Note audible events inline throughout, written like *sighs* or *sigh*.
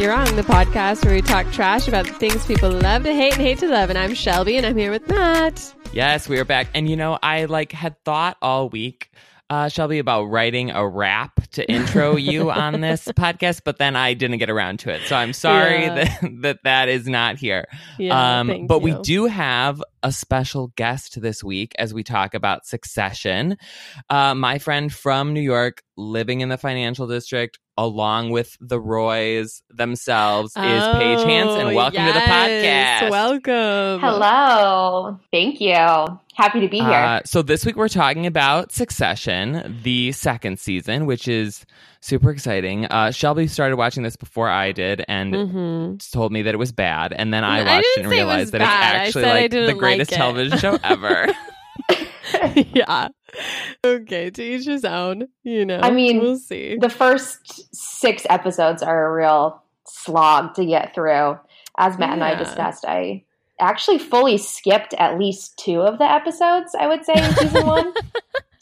You're Wrong, the podcast where we talk trash about the things people love to hate and hate to love. And I'm Shelby, and I'm here with Matt. Yes, we are back. And you know, I like had thought all week, uh, Shelby, about writing a rap to intro *laughs* you on this podcast, but then I didn't get around to it. So I'm sorry Yeah. that, that that is not here. Yeah, um, but we do have a special guest this week as we talk about succession. Uh, my friend from New York, living in the financial district, along with the Roys themselves, is Paige Hansen. Oh, Welcome to the podcast. Welcome. Hello. Thank you. Happy to be here. Uh, so this week we're talking about Succession, the second season, which is super exciting. Uh, Shelby started watching this before I did and hmm told me that it was bad, and then I I watched it and say it realized that bad. It's actually said like the greatest like television show ever. *laughs* *laughs* yeah. Okay, to each his own. You know, I mean, we'll see. the first six episodes are a real slog to get through. As Matt and I discussed, I actually fully skipped at least two of the episodes, I would say, in season one. *laughs*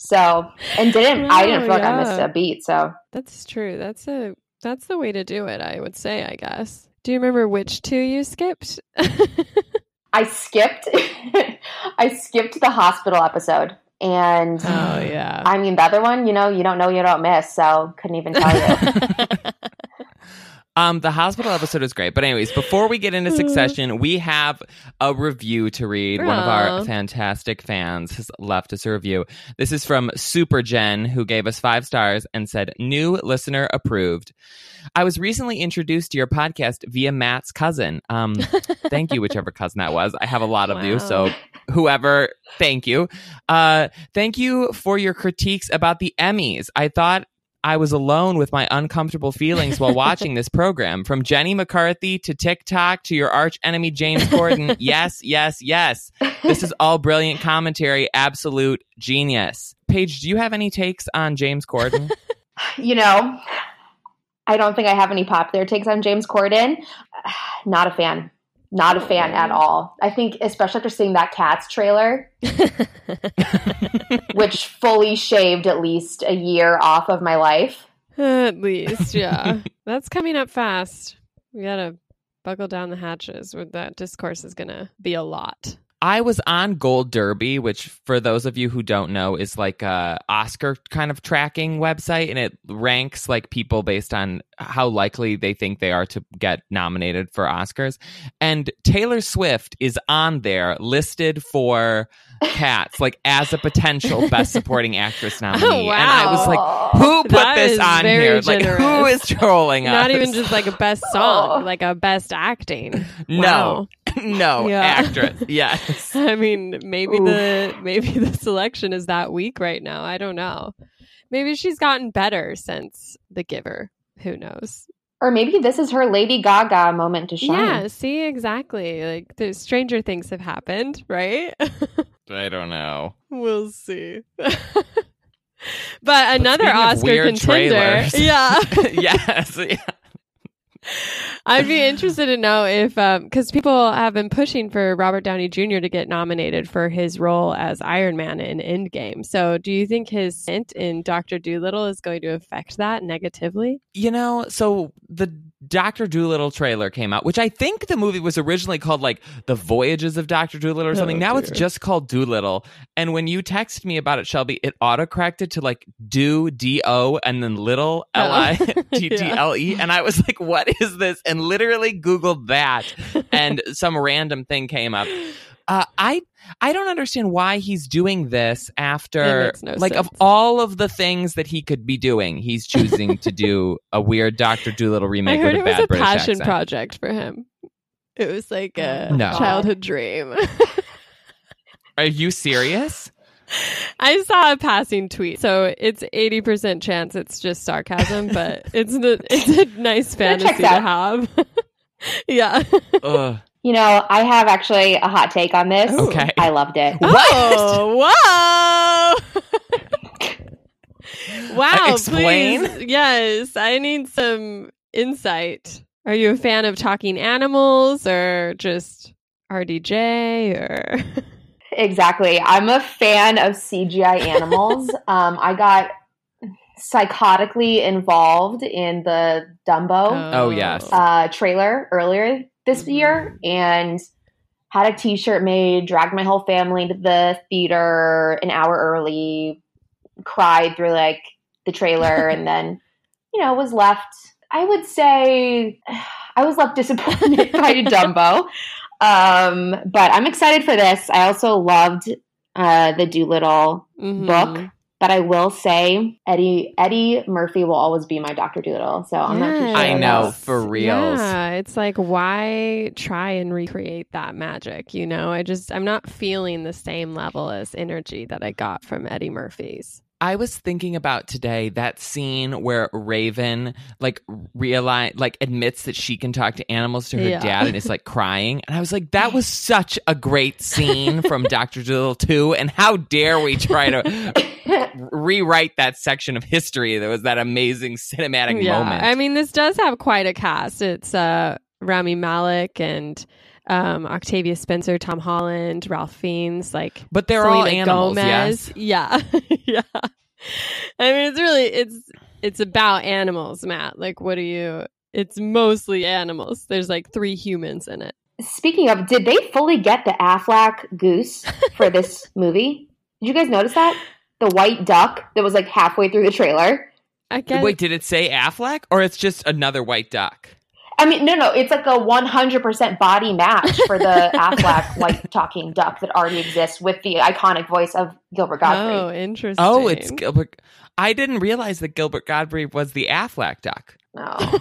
So, and didn't, I didn't feel like I Oh, missed a beat. So, That's true. That's a that's the way to do it. I would say. I guess. Do you remember which two you skipped? *laughs* I skipped, *laughs* I skipped the hospital episode. And oh yeah. I mean, the other one, you know, you don't know, you don't miss. So, couldn't even tell you. *laughs* Um, the hospital episode is great, but anyways, before we get into *laughs* Succession, we have a review to read. One of our fantastic fans has left us a review. This is from Super Jen, who gave us five stars and said, "New listener approved." I was recently introduced to your podcast via Matt's cousin. Um, *laughs* thank you, whichever cousin that was. I have a lot of you, so whoever, thank you. Uh, thank you for your critiques about the Emmys. I thought I was alone with my uncomfortable feelings while watching this program. From Jenny McCarthy to TikTok to your arch enemy James Corden. *laughs* yes, yes, yes. This is all brilliant commentary. Absolute genius. Paige, do you have any takes on James Corden? *laughs* you know, I don't think I have any popular takes on James Corden. *sighs* Not a fan. Not a fan at all. I think, especially after seeing that Cats trailer, *laughs* which fully shaved at least a year off of my life. At least, yeah. *laughs* That's coming up fast. We gotta buckle down the hatches. That discourse is gonna be a lot. I was on Gold Derby, which for those of you who don't know is like a Oscar kind of tracking website and it ranks like people based on how likely they think they are to get nominated for Oscars. And Taylor Swift is on there listed for Cats like as a potential *laughs* best supporting actress oh, nominee. Oh, And I was like, Oh. who put That this on here? Like who is generous. trolling us? Not even just like a best *laughs* song, Oh. like a best acting. No. *laughs* no Yeah. actress. *laughs* Yes. I mean, maybe the maybe the selection is that weak right now. I don't know. Maybe she's gotten better since The Giver. Who knows? Or maybe this is her Lady Gaga moment to shine. Yeah, see exactly. Like the stranger things have happened, right? *laughs* I don't know. we'll see. but another speaking Oscar contender. trailers- Yeah. yes. Yeah. I'd be interested to know if, um, because people have been pushing for Robert Downey Jr. to get nominated for his role as Iron Man in Endgame. So, do you think his stint in Doctor Dolittle is going to affect that negatively? You know, so the Doctor Dolittle trailer came out, which I think the movie was originally called like The Voyages of Doctor Dolittle or oh, something. Oh, now it's just called Doolittle. And when you texted me about it, Shelby, it autocorrected to like do D O and then little Oh. L I *laughs* T T L E. And I was like, what is this? And literally Googled that *laughs* and some random thing came up. Uh, I I don't understand why he's doing this after no like of all of the things that he could be doing, he's choosing to do *laughs* a weird Doctor Dolittle remake. I remake heard with it a was a British passion accent. project for him. It was like a No. childhood dream. Are you serious? *laughs* I saw a passing tweet, so it's eighty percent chance it's just sarcasm, but it's the it's a nice fantasy to have. *laughs* yeah. Ugh. You know, I have actually a hot take on this. Oh. Okay. I loved it. Oh, whoa! *laughs* wow! Uh, explain? please. Yes, I need some insight. Are you a fan of talking animals or just RDJ or? *laughs* Exactly. I'm a fan of CGI animals. *laughs* um, I got psychotically involved in the Dumbo Oh, yes. uh, trailer earlier this Mhm. year and had a t-shirt made, dragged my whole family to the theater an hour early, cried through like the trailer *laughs* and then, you know, was left I would say I was left disappointed *laughs* by Dumbo. Um, but I'm excited for this. I also loved uh, the Dolittle Mhm. book. But I will say Eddie Eddie Murphy will always be my Doctor Dolittle. So I'm not too sure. I know, about- for reals. Yeah, it's like why try and recreate that magic? You know, I just I'm not feeling the same level as energy that I got from Eddie Murphy's. I was thinking about today that scene where Raven like realize like admits that she can talk to animals to her Yeah. dad and is like *laughs* crying. And I was like, that was such a great scene from *laughs* Doctor Dolittle 2. And how dare we try to *laughs* rewrite that section of history that was that amazing cinematic yeah, moment. I mean, this does have quite a cast. It's uh, Rami Malek and um, Octavia Spencer, Tom Holland, Ralph Fiennes, like but they're all animals, Gomez. yes. Yeah, *laughs* yeah. I mean, it's really it's it's about animals, Matt. Like, what do you? It's mostly animals. There's like three humans in it. Speaking of, did they fully get the Aflac goose for *laughs* this movie? Did you guys notice that? The white duck that was like halfway through the trailer. I guess. Wait, did it say Aflac or it's just another white duck? I mean, no, no, it's like a 100% body match for the *laughs* Aflac white talking duck that already exists with the iconic voice of Gilbert Gottfried. Oh, interesting. Oh, it's Gilbert. I didn't realize that Gilbert Gottfried was the Aflac duck. No. *laughs*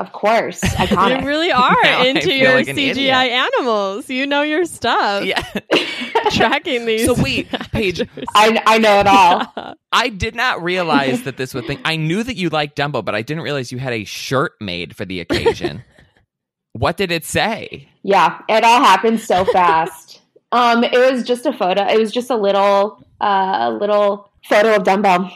of course. *laughs* you Iconic. really *laughs* are Now into your like an CGI idiot. animals. You know your stuff. Yeah. *laughs* Tracking these. So wait, Paige. I, I know it all. Yeah. I did not realize that this would thing. I knew that you liked Dumbo, but I didn't realize you had a shirt made for the occasion. what did it say? Yeah, it all happened so fast. um, it was just a photo. It was just a little, uh, a little photo of Dumbo.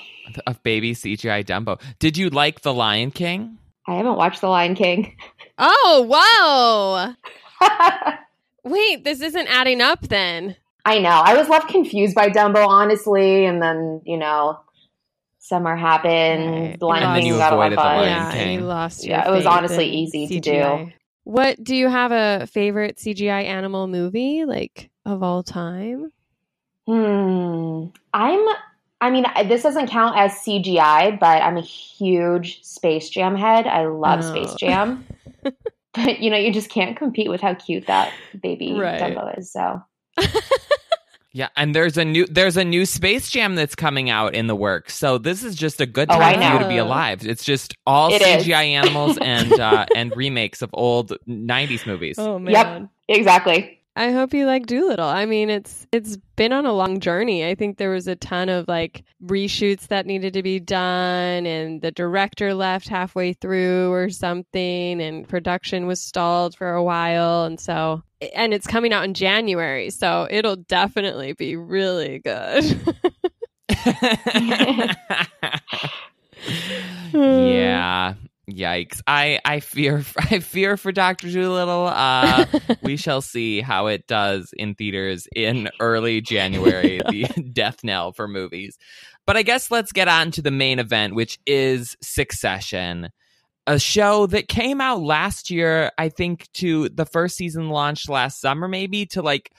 Of baby CGI Dumbo. Did you like The Lion King? I haven't watched The Lion King. Oh, whoa. *laughs* Wait, this isn't adding up then. I know. I was left confused by Dumbo, honestly, and then you know, summer happened. Right. The Lion And then King you got a lot avoided of the fun. Lion yeah, King. you lost your Yeah, it was honestly in easy to do. What do you have a favorite CGI animal movie like of all time? Hmm. I'm. I mean, this doesn't count as CGI, but I'm a huge Space Jam head. I love Oh. Space Jam. *laughs* but you know, you just can't compete with how cute that baby Right. Dumbo is. So *laughs* Yeah, and there's a new there's a new Space Jam that's coming out in the works. So this is just a good Oh, time I for you to be alive. It's just all It is. CGI animals and *laughs* uh, and remakes of old '90s movies. Oh man. Yep. exactly. I hope you like Dolittle. I mean, it's it's been on a long journey. I think there was a ton of like reshoots that needed to be done, and the director left halfway through or something, and production was stalled for a while, and so and it's coming out in January, so it'll definitely be really good. *laughs* *laughs* *laughs* yeah. Yikes. I I fear *laughs* I fear for Dr. Dolittle. Uh *laughs* we shall see how it does in theaters in early *laughs* January, the death knell for movies. But I guess let's get on to the main event, which is Succession, a show that came out last year, I think, to the first season launched last summer, maybe to like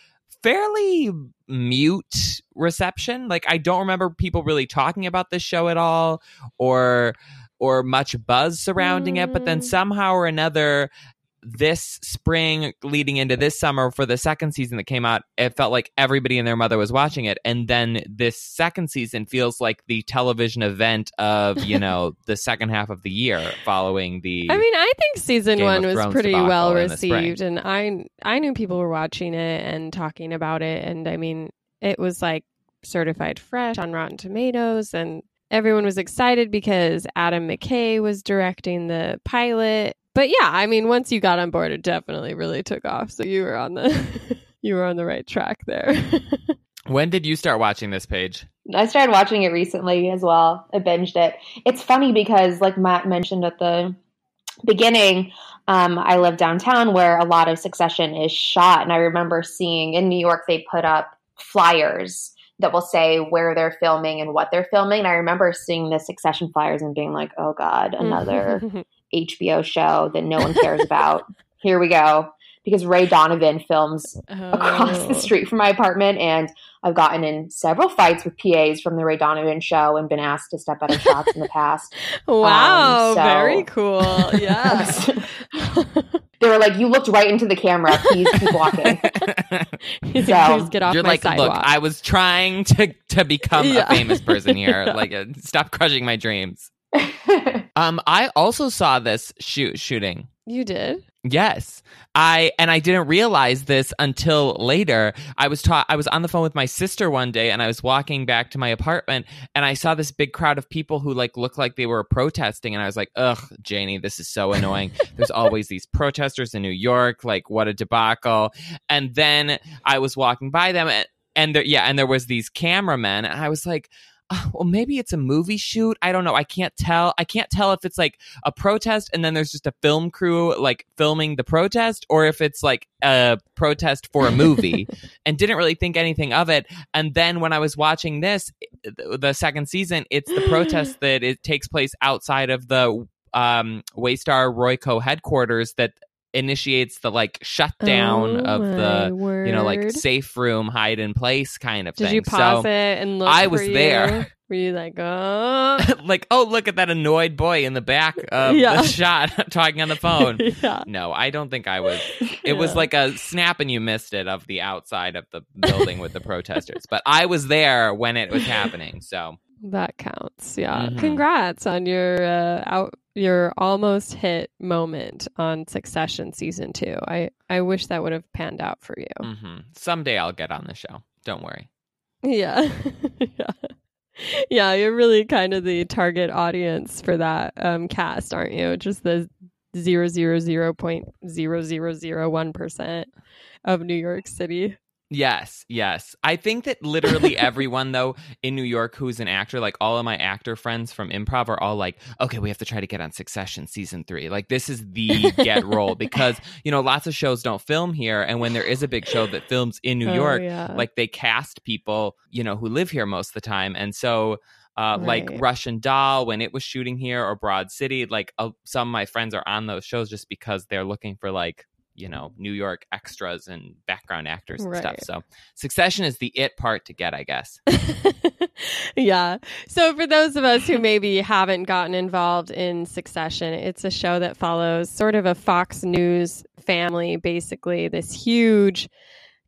fairly mute reception. Like, I don't remember people really talking about this show at all or or much buzz surrounding it, but then Mm. somehow or another this spring leading into this summer for the second season that came out it felt like everybody and their mother was watching it and then this second season feels like the television event of you know *laughs* the second half of the year following the I mean, I think season Game one was Thrones pretty well in the spring. received, and I I knew people were watching it and talking about it, and I mean, it was like certified fresh on Rotten Tomatoes, and everyone was excited because Adam McKay was directing the pilot. But yeah, I mean, once you got on board, it definitely really took off. So you were on the *laughs* you were on the right track there. *laughs* when did you start watching this Paige I started watching it recently as well. I binged it. It's funny because, like Matt mentioned at the beginning, um, I live downtown where a lot of Succession is shot, and I remember seeing in New York they put up flyers that will say where they're filming and what they're filming. And I remember seeing the Succession flyers and being like, "Oh God, *laughs* another HBO show that no one cares about. *laughs* Here we go." Because Ray Donovan films oh. across the street from my apartment, and I've gotten in several fights with PAs from the Ray Donovan show and been asked to step out of shots in the past. *laughs* Wow, Um, so- very cool. Yeah. They were like, "You looked right into the camera. Please keep walking." *laughs* Please So- get off You're my like, sidewalk. look, I was trying to to become Yeah. a famous person here. *laughs* Yeah. Like, uh, stop crushing my dreams. *laughs* Um, I also saw this shoot shooting. you did. Yes. I and I didn't realize this until later. I was taught I was on the phone with my sister one day and I was walking back to my apartment and I saw this big crowd of people who like looked like they were protesting and I was like, "Ugh, Janie, this is so *laughs* annoying. There's always these protesters in New York, like what a debacle." And then I was walking by them and, and there yeah, and there was these cameramen and I was like, "Oh, well maybe it's a movie shoot. I don't know. I can't tell. I can't tell if it's like a protest and then there's just a film crew like filming the protest or if it's like a protest for a movie *laughs* and didn't really think anything of it and then when i was watching this the second season it's the protest *gasps* that it takes place outside of the um waystar royco headquarters that initiates the like shutdown Oh of the my you know like safe room hide in place kind of Did thing you pause so it and look? I was you? there. *laughs* Were you like, oh? *laughs* like oh look at that annoyed boy in the back of Yeah. the *laughs* shot talking on the phone yeah. No, I don't think I was. It was like a snap and you missed it of the outside of the building with the protesters. But I was there when it was happening. So That counts. Yeah. Mhm. Congrats on your uh, out your almost hit moment on Succession season 2. I I wish that would have panned out for you. Mm-hmm. someday I'll get on the show. Don't worry. Yeah. *laughs* yeah. Yeah, you're really kind of the target audience for that um, cast, aren't you? Just the zero zero zero point zero zero zero one percent of New York City. Yes, yes. I think that literally *laughs* everyone though in New York who's an actor, like all of my actor friends from improv are all like, okay, we have to try to get on Succession season three. Like this is the get role *laughs* because, you know, lots of shows don't film here. And when there is a big show that films in New Oh, York, yeah. like they cast people, you know, who live here most of the time. And so uh, like Russian Doll when it was shooting here or Broad City, like uh, some of my friends are on those shows just because they're looking for like, you know, New York extras and background actors and stuff. So Succession is the it part to get, I guess. *laughs* yeah. So for those of us who maybe haven't gotten involved in Succession, it's a show that follows sort of a Fox News family, basically this huge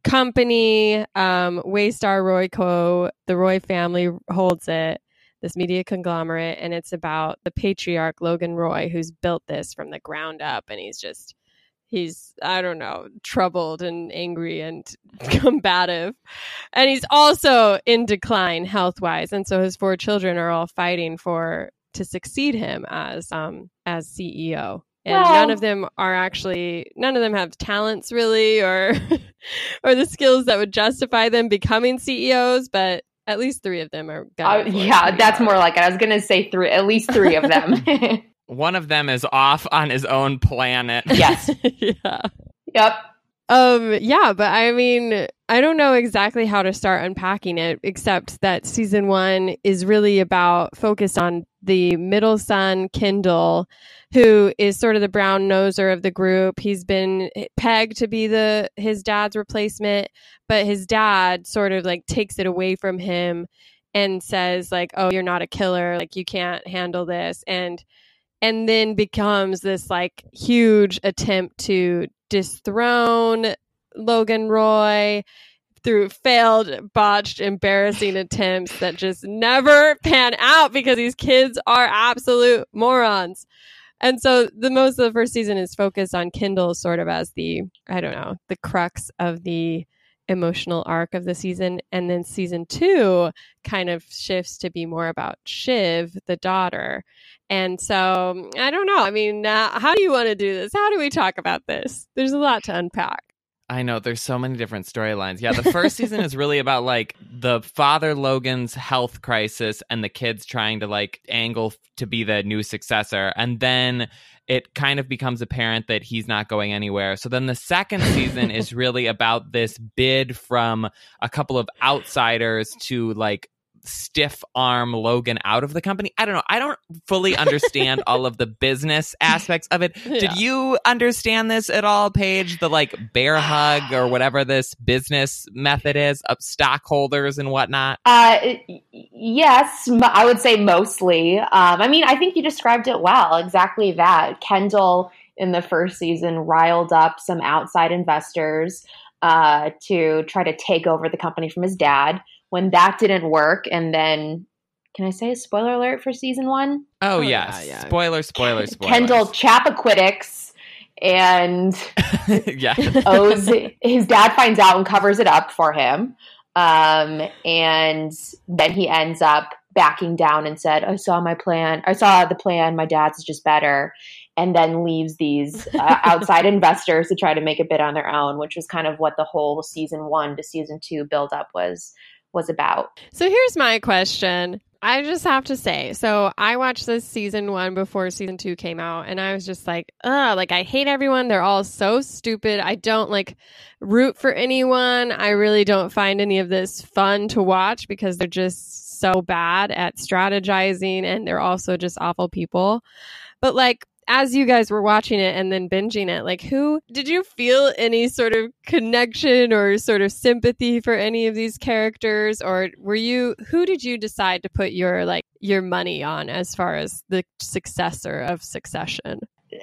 company, um, Waystar Royco, the Roy family holds it, this media conglomerate, and it's about the patriarch Logan Roy, who's built this from the ground up, and he's just he's I don't know, troubled and angry and *laughs* combative. And he's also in decline health wise. And so his four children are all fighting for to succeed him as um as CEO. And Well- none of them are actually none of them have talents really or *laughs* or the skills that would justify them becoming CEOs, but at least three of them are Uh, yeah, that's more like it. I was gonna say three, at least three of them. *laughs* One of them is off on his own planet. *laughs* yes. *laughs* yeah. Yep. Um, yeah, but I mean, I don't know exactly how to start unpacking it, except that season one is really about focused on the middle son, Kendall, who is sort of the brown noser of the group. He's been pegged to be the his dad's replacement, but his dad sort of like takes it away from him and says like, "Oh, you're not a killer. Like you can't handle this." And and then becomes this like huge attempt to dethrone Logan Roy through failed, botched, embarrassing attempts that just never pan out because these kids are absolute morons. And so the most of the first season is focused on Kendall sort of as the, I don't know, the crux of the emotional arc of the season. And then season two kind of shifts to be more about Shiv, the daughter. And so I don't know. I mean, uh, how do you want to do this? How do we talk about this? There's a lot to unpack. I know there's so many different storylines. Yeah, the *laughs* first season is really about like the father Logan's health crisis and the kids trying to like angle to be the new successor. And then it kind of becomes apparent that he's not going anywhere. So then the second season is *laughs* really about this bid from a couple of outsiders to like stiff arm Logan out of the company. I don't know. I don't fully understand all of the business aspects of it. *laughs* Yeah. Did you understand this at all, Paige? The like bear hug or *sighs* whatever this business method is of stockholders and whatnot? Uh, yes, I would say mostly. Um, I mean, I think you described it well. Exactly that. Kendall in the first season riled up some outside investors uh, to try to take over the company from his dad. When that didn't work, and then can I say a spoiler alert for season one? Oh, Oh, yes. yeah, yeah. Spoiler, spoiler, *laughs* spoiler. Kendall Chappaquiddick's and *laughs* yeah. *laughs* owes his dad finds out and covers it up for him. Um, and then he ends up backing down and said, I saw my plan. I saw the plan. My dad's is just better. And then leaves these uh, outside investors to try to make a bid on their own, which was kind of what the whole season one to season two build up was was about. So here's my question. I just have to say, so I watched this season one before season two came out, and I was just like, ugh, like I hate everyone. They're all so stupid. I don't like root for anyone. I really don't find any of this fun to watch because they're just so bad at strategizing and they're also just awful people. But like, as you guys were watching it and then binging it, like who did you feel any sort of connection or sort of sympathy for any of these characters or were you who did you decide to put your like your money on as far as the successor of Succession?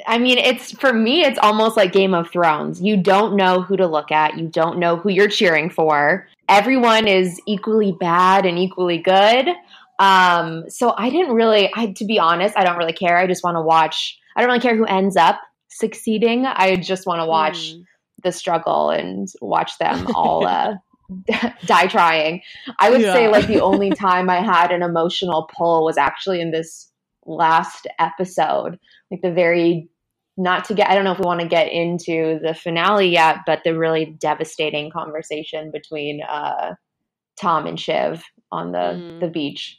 I mean, it's for me, it's almost like Game of Thrones. You don't know who to look at, you don't know who you're cheering for. Everyone is equally bad and equally good. Um, so I didn't really, I to be honest, I don't really care. I just want to watch. I don't really care who ends up succeeding. I just want to watch Mm. the struggle and watch them *laughs* all uh, *laughs* die trying. I would say like the only *laughs* time I had an emotional pull was actually in this last episode, like the very not to get I don't know if we want to get into the finale yet, but the really devastating conversation between uh Tom and Shiv on the Mm. the beach.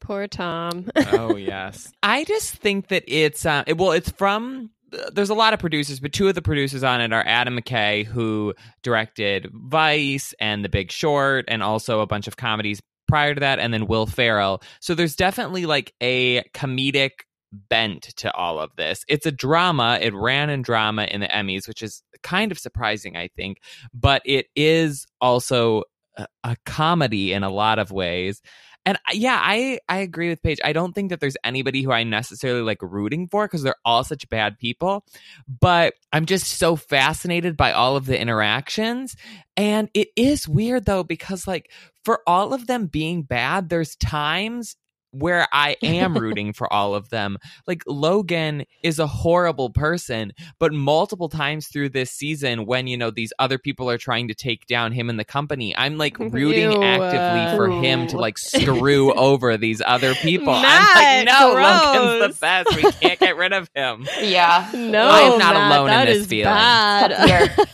Poor Tom. oh *laughs* yes. I just think that it's uh, it, well it's from there's a lot of producers but two of the producers on it are adam mckay who directed vice and the big short and also a bunch of comedies prior to that and then will ferrell. So there's definitely like a comedic bent to all of this. It's a drama. It ran in drama in the emmys which is kind of surprising i think but it is also a, a comedy in a lot of ways and yeah, I I agree with Paige. I don't think that there's anybody who I necessarily like rooting for because they're all such bad people. But I'm just so fascinated by all of the interactions. And it is weird though, because like for all of them being bad, there's times where I *laughs* am rooting for all of them. Like Logan is a horrible person, but multiple times through this season, when you know these other people are trying to take down him and the company, I'm like *laughs* rooting Ew, actively for uh, him to like *laughs* screw over these other people. I'm like, no, gross. Logan's the best. We can't get rid of him. Yeah. No, I'm not Matt, alone in this is feeling. Bad.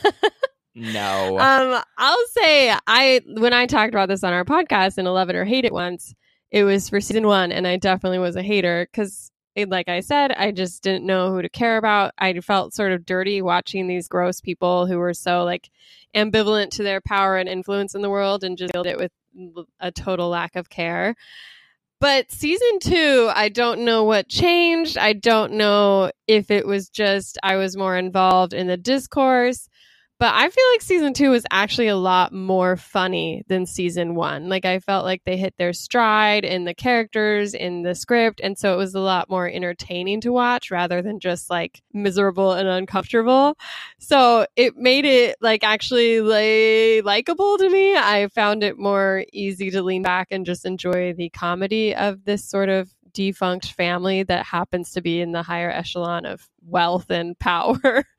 No. Um, I'll say I when I talked about this on our podcast in Love It or Hate It once, it was for season one, and I definitely was a hater because, like I said, I just didn't know who to care about. I felt sort of dirty watching these gross people who were so like ambivalent to their power and influence in the world, and just filled it with a total lack of care. But season two, I don't know what changed. I don't know if it was just I was more involved in the discourse. But I feel like season two was actually a lot more funny than season one. Like I felt like they hit their stride in the characters, in the script, and so it was a lot more entertaining to watch rather than just like miserable and uncomfortable. So it made it like actually like likable to me. I found it more easy to lean back and just enjoy the comedy of this sort of defunct family that happens to be in the higher echelon of wealth and power. *laughs*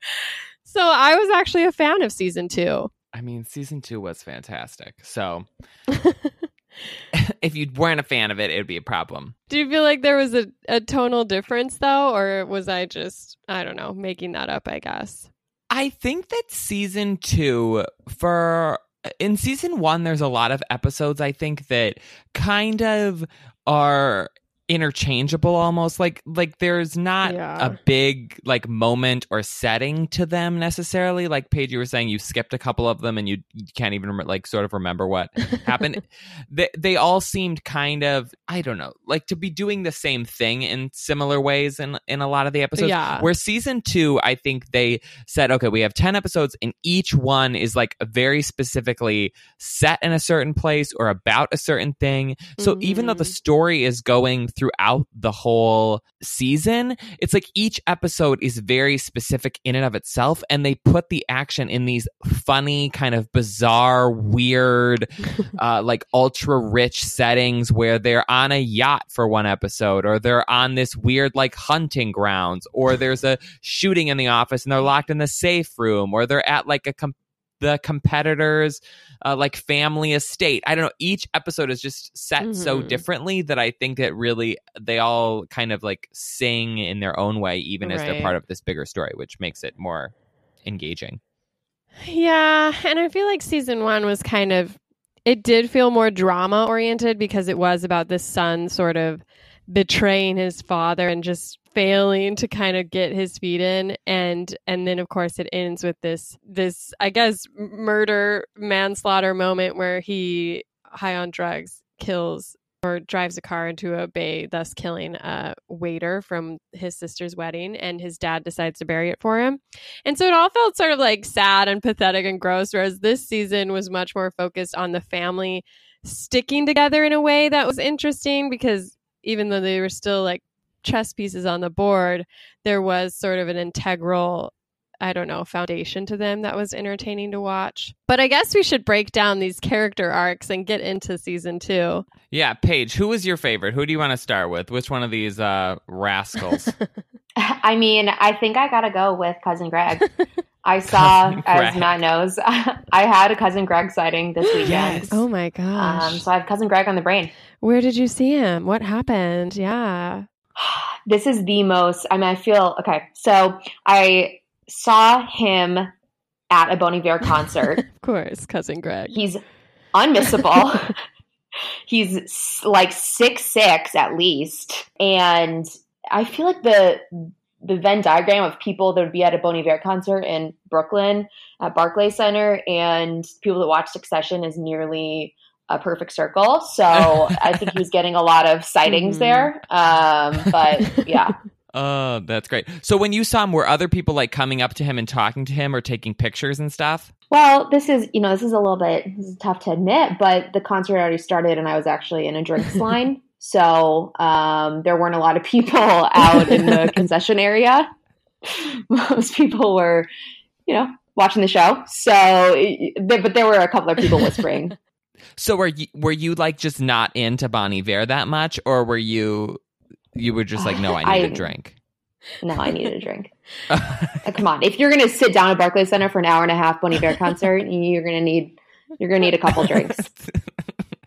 So I was actually a fan of season two. I mean, season two was fantastic. So *laughs* *laughs* if you weren't a fan of it, it would be a problem. Do you feel like there was a, a tonal difference though, or was I just I don't know making that up? I guess. I think that season two for in season one, there's a lot of episodes I think that kind of are interchangeable almost like like there's not Yeah. a big like moment or setting to them necessarily like paige you were saying you skipped a couple of them and you, you can't even rem- like sort of remember what *laughs* happened they, they all seemed kind of i don't know like to be doing the same thing in similar ways in in a lot of the episodes Yeah. where season two i think they said okay we have 10 episodes and each one is like very specifically set in a certain place or about a certain thing so even though the Mhm. story is going throughout the whole season, it's like each episode is very specific in and of itself, and they put the action in these funny, kind of bizarre, weird, *laughs* uh, like ultra rich settings where they're on a yacht for one episode, or they're on this weird, like hunting grounds, or there's a shooting in the office and they're locked in the safe room, or they're at like a com- the competitors uh, like family estate. I don't know each episode is just set so Mhm. differently that i think that really they all kind of like sing in their own way even as they're part of this bigger story which makes it more engaging. Yeah, and I feel like season one was kind of it did feel more drama oriented because it was about this son sort of betraying his father and just failing to kind of get his feet in and and then of course it ends with this this I guess murder manslaughter moment where he high on drugs kills or drives a car into a bay, thus killing a waiter from his sister's wedding, and his dad decides to bury it for him. And so it all felt sort of like sad and pathetic and gross, whereas this season was much more focused on the family sticking together in a way that was interesting because even though they were still like chess pieces on the board, there was sort of an integral I don't know, foundation to them that was entertaining to watch. But I guess we should break down these character arcs and get into season two. yeah paige who was your favorite who do you want to start with which one of these uh rascals *laughs* I mean, I think I gotta go with cousin Greg. *laughs* I saw, Cousin as Matt knows, *laughs* I had a cousin Greg sighting this *gasps* weekend. Yes. Oh my gosh. Um, so I have cousin Greg on the brain. Where did you see him? What happened? Yeah. *sighs* This is the most. I mean, I feel okay. So I saw him at a Bon Iver concert. *laughs* Of course, cousin Greg. He's unmissable. *laughs* He's like six six at least, and I feel like the the Venn diagram of people that would be at a Bon Iver concert in Brooklyn at Barclays Center and people that watch Succession is nearly a perfect circle. So I think he was getting a lot of sightings *laughs* Mhm. there. Um, but yeah, *laughs* oh that's great so when you saw him were other people like coming up to him and talking to him or taking pictures and stuff Well, this is you know this is a little bit this is tough to admit, but the concert already started and I was actually in a drinks *laughs* line, so um, there weren't a lot of people out in the concession area. Most people were, you know, watching the show. So, but there were a couple of people whispering. So were you were you like just not into Bon Iver that much, or were you you were just like, no, I need a I- drink? no, I need a drink. *laughs* Uh, come on, if you're gonna sit down at Barclays Center for an hour and a half Bon Iver *laughs* concert, you're gonna need you're gonna need a couple drinks.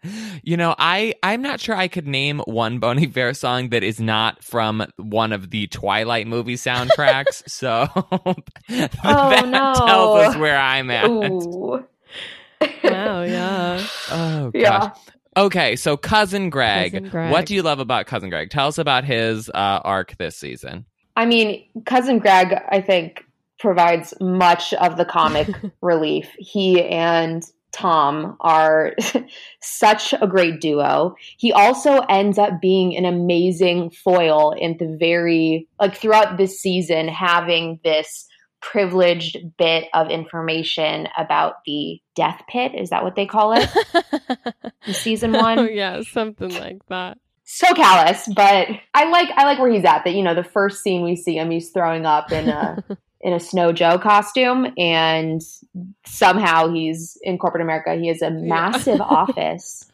*laughs* you know, I I'm not sure I could name one Bon Iver song that is not from one of the Twilight movie soundtracks. so that no. tells us where I'm at. Ooh. Wow, yeah. *laughs* Oh gosh. Yeah. Okay, so cousin Greg, Cousin Greg. what do you love about cousin Greg? Tell us about his uh, arc this season. I mean, cousin Greg, I think, provides much of the comic *laughs* relief. He and Tom are *laughs* such a great duo. He also ends up being an amazing foil in the very, like, throughout this season, having this privileged bit of information about the death pit. Is that what they call it? *laughs* in season one? Oh, yeah, something like that. so callous, but I like I like where he's at. That you know, the first scene we see him, he's throwing up in a *laughs* in a Snow Joe costume, and somehow he's in corporate America. He has a massive *laughs* office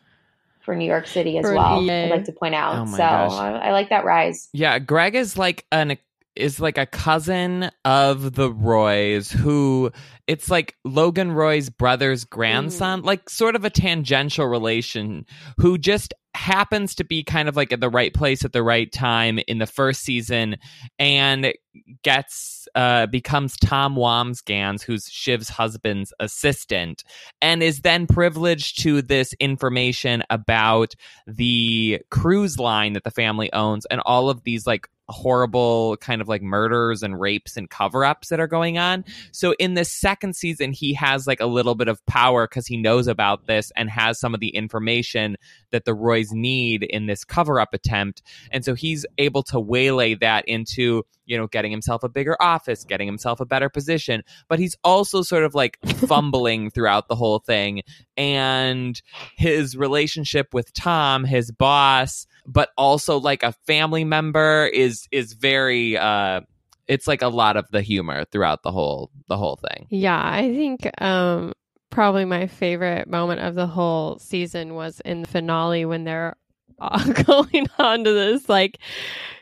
for New York City as For well. EA. I'd like to point out. Oh my so gosh. I, I like that rise. Yeah, Greg is like an is like a cousin of the Roys who it's like Logan Roy's brother's grandson, mm. like sort of a tangential relation who just happens to be kind of like at the right place at the right time in the first season. And gets uh becomes Tom Wambsgans who's Shiv's husband's assistant and is then privileged to this information about the cruise line that the family owns and all of these like horrible kind of like murders and rapes and cover-ups that are going on. So in the second season he has like a little bit of power cuz he knows about this and has some of the information that the Roys need in this cover-up attempt. And so he's able to waylay that into, you know, getting himself a bigger office, getting himself a better position, but he's also sort of like *laughs* fumbling throughout the whole thing and his relationship with Tom, his boss, but also like a family member is is very uh it's like a lot of the humor throughout the whole the whole thing. Yeah, I think um probably my favorite moment of the whole season was in the finale when they're uh, *laughs* going onto this like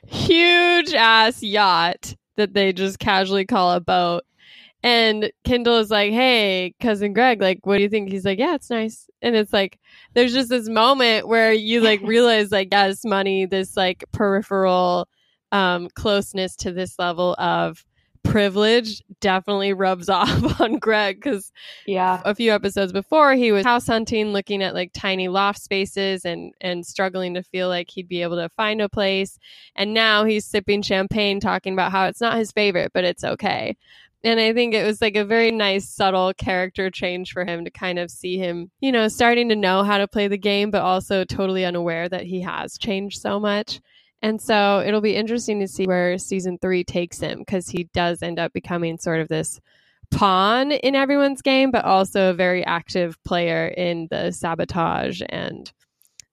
huge ass yacht that they just casually call a boat. And Kendall is like, "Hey, cousin Greg, like, what do you think?" He's like, "Yeah, it's nice." And it's like, there's just this moment where you like *laughs* realize, like, yes, money, this like peripheral um, closeness to this level of privilege definitely rubs *laughs* off on Greg because Yeah. a few episodes before he was house hunting looking at like tiny loft spaces and and struggling to feel like he'd be able to find a place. And now he's sipping champagne talking about how it's not his favorite but it's okay. And i think it was like a very nice subtle character change for him to kind of see him you know starting to know how to play the game but also totally unaware that he has changed so much and so it'll be interesting to see where season three takes him because he does end up becoming sort of this pawn in everyone's game, but also a very active player in the sabotage and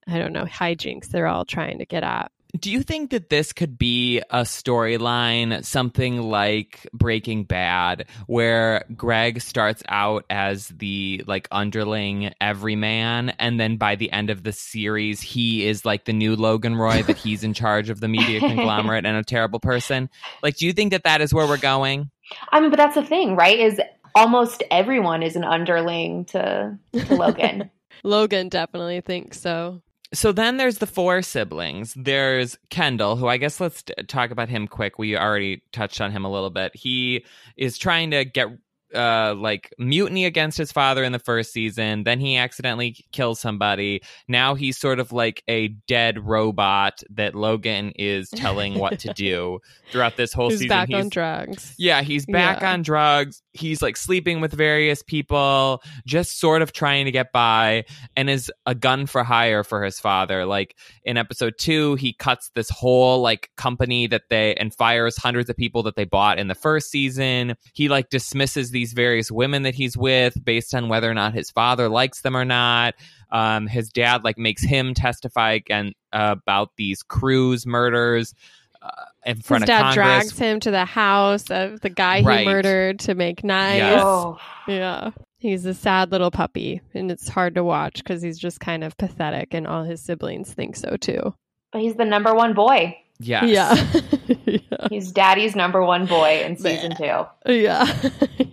I don't know, hijinks they're all trying to get at. Do you think that this could be a storyline, something like Breaking Bad, where Greg starts out as the like underling everyman, and then by the end of the series, he is like the new Logan Roy, that *laughs* he's in charge of the media conglomerate and a terrible person? Like, do you think that that is where we're going? I mean, but that's the thing, right? Is almost everyone is an underling to to Logan. *laughs* *laughs* Logan definitely thinks so. So then there's the four siblings. There's Kendall, who I guess let's talk about him quick. We already touched on him a little bit. He is trying to get uh like mutiny against his father in the first season then he accidentally kills somebody now he's sort of like a dead robot that logan is telling what to do *laughs* throughout this whole Who's season back he's on drugs. yeah, he's back Yeah. on drugs. He's like sleeping with various people, just sort of trying to get by, and is a gun for hire for his father. Like in episode two, he cuts this whole like company that they and fires hundreds of people that they bought in the first season. He like dismisses these various women that he's with based on whether or not his father likes them or not. Um, his dad like makes him testify again uh, about these cruise murders. Uh, in His front of his dad Congress. drags him to the house of the guy Right. he murdered to make nice. Yes. Oh, Yeah. He's a sad little puppy, and it's hard to watch because he's just kind of pathetic, and all his siblings think so too. but he's the number one boy. Yes. Yeah. *laughs* He's daddy's number one boy in *laughs* season two. *laughs* Yeah.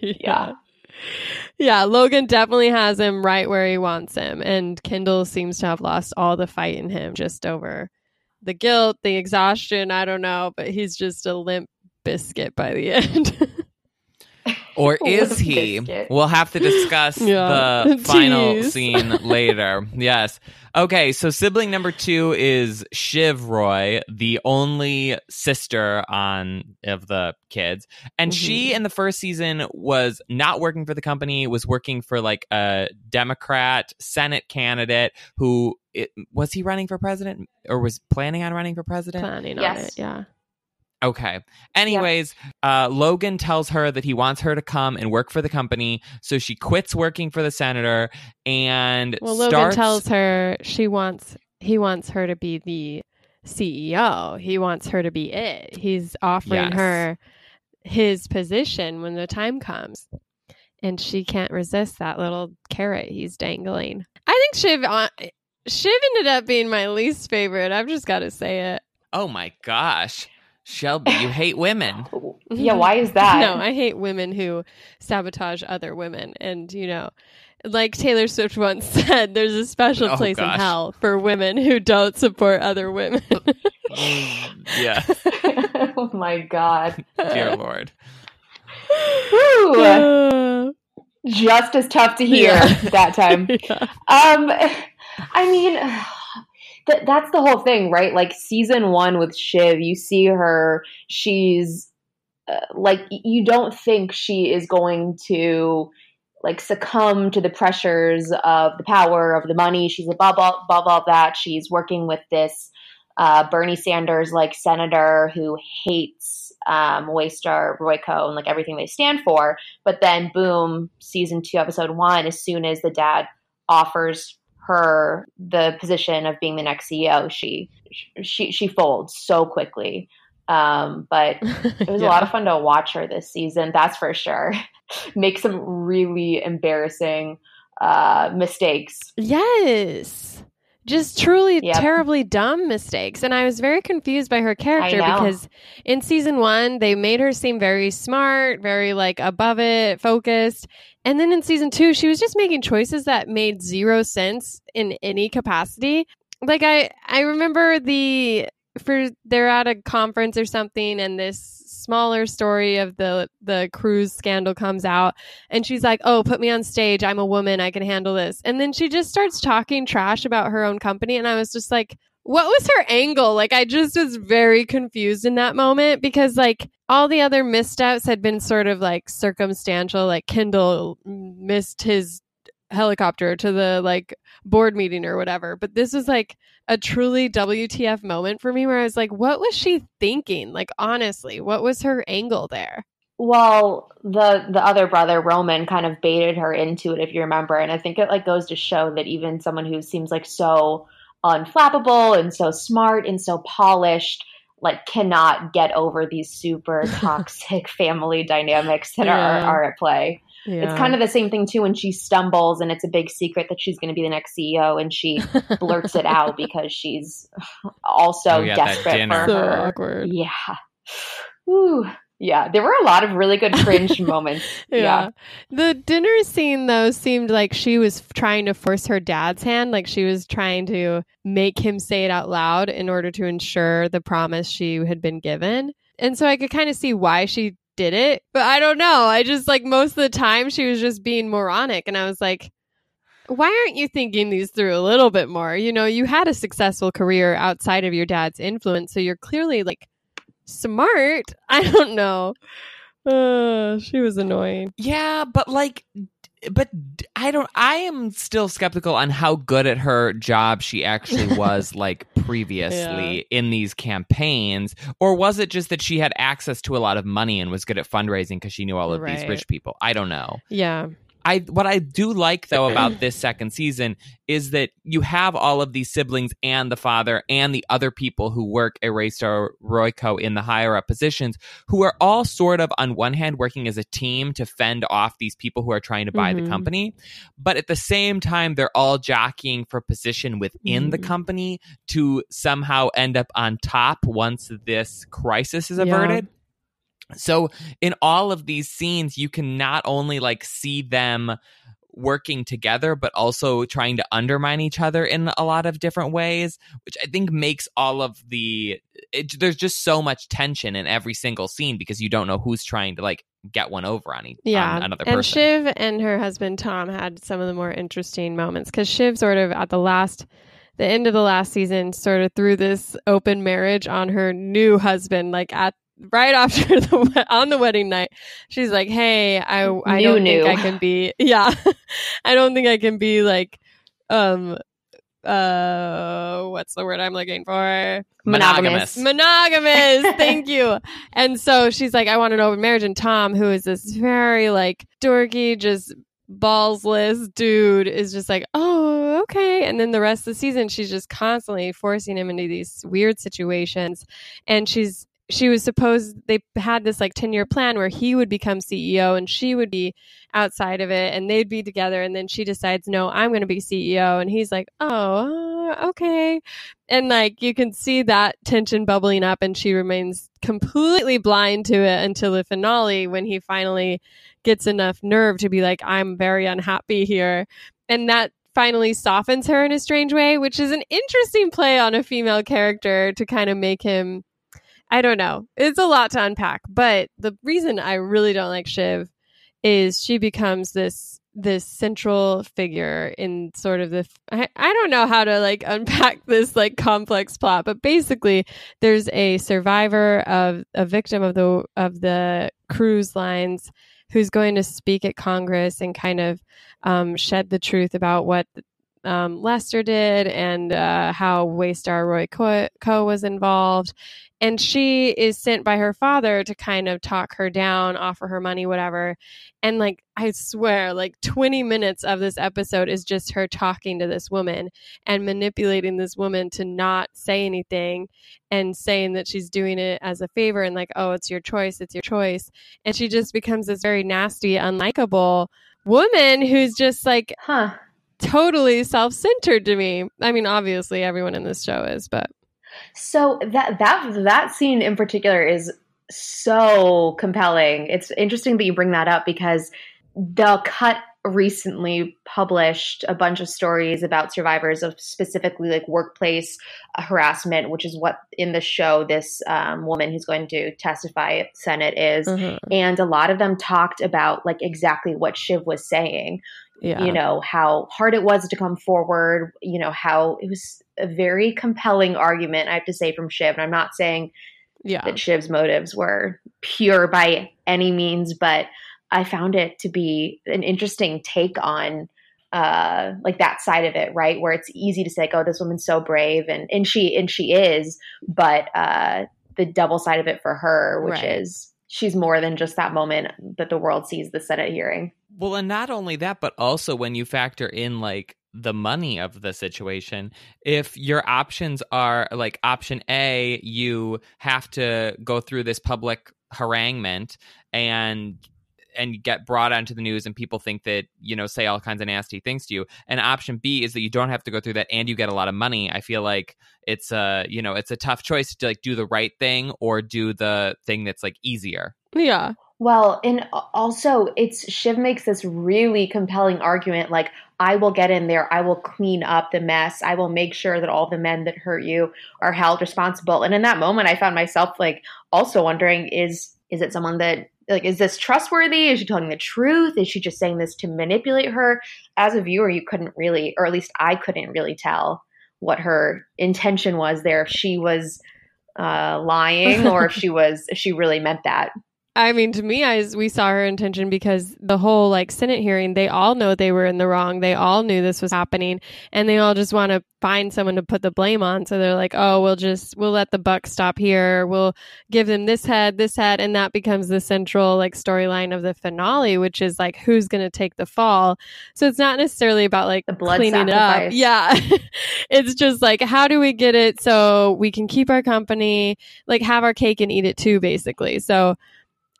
yeah. Yeah, Logan definitely has him right where he wants him. And Kendall seems to have lost all the fight in him just over the guilt, the exhaustion. I don't know, but he's just a limp biscuit by the *laughs* end. *laughs* Or is he? Bizkit. We'll have to discuss *laughs* Yeah. the *laughs* final scene later. Yes. Okay, so sibling number two is Shiv Roy, the only sister on of the kids. And she mm-hmm. in the first season was not working for the company, was working for like a Democrat Senate candidate who it, was he running for president or was planning on running for president? Planning on it. Yeah. Okay. Anyways, uh, Logan tells her that he wants her to come and work for the company, so she quits working for the senator and Well, Logan starts. tells her she wants he wants her to be the CEO. He wants her to be it. He's offering Yes. her his position when the time comes. And she can't resist that little carrot he's dangling. I think Shiv uh, Shiv ended up being my least favorite. I've just got to say it. oh my gosh, Shelby, you hate women. *laughs* Yeah, why is that? No, I hate women who sabotage other women. And, you know, like Taylor Swift once *laughs* said, there's a special Oh, place gosh. in hell for women who don't support other women. *laughs* yeah, oh my god. dear lord. Whew. Uh, *sighs* Just as tough to hear Yeah. that time. yeah. Um, I mean, th- that's the whole thing, right? Like season one with Shiv, you see her, she's uh, like, you don't think she is going to like succumb to the pressures of the power of the money. She's above all, above all that. She's working with this uh, Bernie Sanders like senator who hates um, Waystar Royco and like everything they stand for. But then, boom, season two, episode one. As soon as the dad offers her the position of being the next CEO, she she she folds so quickly. Um, but *laughs* it was a lot of fun to watch her this season. That's for sure. *laughs* Make some really embarrassing uh, mistakes. Yes. Just truly Yep. terribly dumb mistakes. And I was very confused by her character because in season one, they made her seem very smart, very like above it, focused. And then in season two, she was just making choices that made zero sense in any capacity. Like I, I remember the for they're at a conference or something, and this smaller story of the the cruise scandal comes out, and she's like, "Oh, put me on stage. I'm a woman. I can handle this." And then she just starts talking trash about her own company, and I was just like, "What was her angle?" Like, I just was very confused in that moment because, like, all the other missteps had been sort of like circumstantial. Like, Kendall missed his helicopter to the like board meeting or whatever, but this was like a truly WTF moment for me where I was like, "What was she thinking?" Like, honestly, what was her angle there? Well, the the other brother Roman kind of baited her into it, if you remember, and I think it like goes to show that even someone who seems like so unflappable and so smart and so polished, like cannot get over these super *laughs* toxic family dynamics that are are at play. Yeah. It's kind of the same thing too when she stumbles and it's a big secret that she's going to be the next CEO and she *laughs* blurts it out because she's also Oh, yeah, desperate dinner. for so her. awkward. Yeah. Ooh. Yeah, there were a lot of really good cringe *laughs* moments. Yeah. The dinner scene though seemed like she was f- trying to force her dad's hand, like she was trying to make him say it out loud in order to ensure the promise she had been given. And so I could kind of see why she did it, but I don't know. I just like most of the time she was just being moronic and I was like why aren't you thinking these through a little bit more? You know, you had a successful career outside of your dad's influence, so you're clearly like smart. *laughs* I don't know. Uh, she was annoying. Yeah, but like, but I don't. I am still skeptical on how good at her job she actually *laughs* was, like previously in these campaigns, or was it just that she had access to a lot of money and was good at fundraising because she knew all of these rich people? I don't know. Yeah. I what I do like though about this second season is that you have all of these siblings and the father and the other people who work at Waystar Royco in the higher up positions who are all sort of on one hand working as a team to fend off these people who are trying to buy Mhm. the company, but at the same time they're all jockeying for position within the Mhm. company to somehow end up on top once this crisis is Yeah. So in all of these scenes, you can not only like see them working together, but also trying to undermine each other in a lot of different ways, which I think makes all of the. It, there's just so much tension in every single scene because you don't know who's trying to like get one over on, each, Yeah. on another and person. Shiv and her husband Tom had some of the more interesting moments because Shiv sort of at the last, the end of the last season, sort of threw this open marriage on her new husband, like at right after *laughs* the on the wedding night. She's like, "Hey, I I New, don't new. think I can be. *laughs* Yeah, I don't think I can be like, um, uh, what's the word I'm looking for? Monogamous. monogamous *laughs* thank you and so she's like i want an open marriage and tom who is this very like dorky just ballsless dude is just like oh okay and then the rest of the season she's just constantly forcing him into these weird situations and she's she was supposed they had this like 10 year plan where he would become CEO and she would be outside of it and they'd be together and then she decides no I'm going to be CEO and he's like oh uh, okay and like you can see that tension bubbling up and she remains completely blind to it until the finale when he finally gets enough nerve to be like I'm very unhappy here and that finally softens her in a strange way, which is an interesting play on a female character to kind of make him. I don't know. It's a lot to unpack, but the reason I really don't like Shiv is she becomes this this central figure in sort of the I, don't know how to like *laughs* unpack this like complex plot but basically there's a survivor of a victim of the of the cruise lines who's going to speak at Congress and kind of um, shed the truth about what um, Lester did and uh, how Waystar Royco was involved. And she is sent by her father to kind of talk her down, offer her money, whatever. And like, I swear, like 20 minutes of this episode is just her talking to this woman and manipulating this woman to not say anything and saying that she's doing it as a favor and like, oh, it's your choice, it's your choice. And she just becomes this very nasty, unlikable woman who's just like, huh totally self-centered to me. I mean, obviously everyone in this show is, but so that that that scene in particular is so compelling. It's interesting that you bring that up because the cut recently published a bunch of stories about survivors of specifically like workplace harassment, which is what in the show this um, woman who's going to testify at Senate is. Mm-hmm. And a lot of them talked about like exactly what Shiv was saying, yeah. you know, how hard it was to come forward, you know, how it was a very compelling argument, I have to say, from Shiv. And I'm not saying yeah. that Shiv's motives were pure by any means, but I found it to be an interesting take on uh like that side of it right where it's easy to say like, oh this woman's so brave and and she and she is but uh the double side of it for her which right. is she's more than just that moment that the world sees the senate hearing. Well, and not only that, but also when you factor in like the money of the situation, if your options are like option A, you have to go through this public haranguement and and get brought onto the news and people think that you know say all kinds of nasty things to you. And option b is that you don't have to go through that and you get a lot of money. I feel like it's a you know it's a tough choice to like do the right thing or do the thing that's like easier. Yeah. Well, and also it's Shiv makes this really compelling argument like I will get in there, I will clean up the mess, I will make sure that all the men that hurt you are held responsible. And in that moment I found myself like also wondering is is it someone that like is this trustworthy? Is she telling the truth? Is she just saying this to manipulate her? As a viewer, you couldn't really or at least I couldn't really tell what her intention was there if she was uh, lying or if *laughs* she was if she really meant that. I mean, to me, I we saw her intention because the whole like Senate hearing, they all know they were in the wrong. They all knew this was happening, and they all just want to find someone to put the blame on. So they're like, "Oh, we'll just we'll let the buck stop here. We'll give them this head, this head," and that becomes the central like storyline of the finale, which is like who's going to take the fall. So it's not necessarily about like the blood cleaning sacrifice. it up. Yeah, *laughs* it's just like how do we get it so we can keep our company, like have our cake and eat it too, basically. So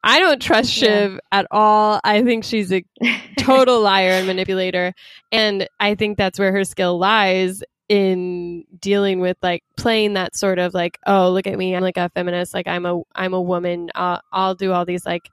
I don't trust Shiv yeah. at all. I think she's a *laughs* total liar and manipulator. And I think that's where her skill lies in dealing with like playing that sort of like, oh, look at me. I'm like a feminist. Like I'm a, I'm a woman. Uh, I'll do all these like,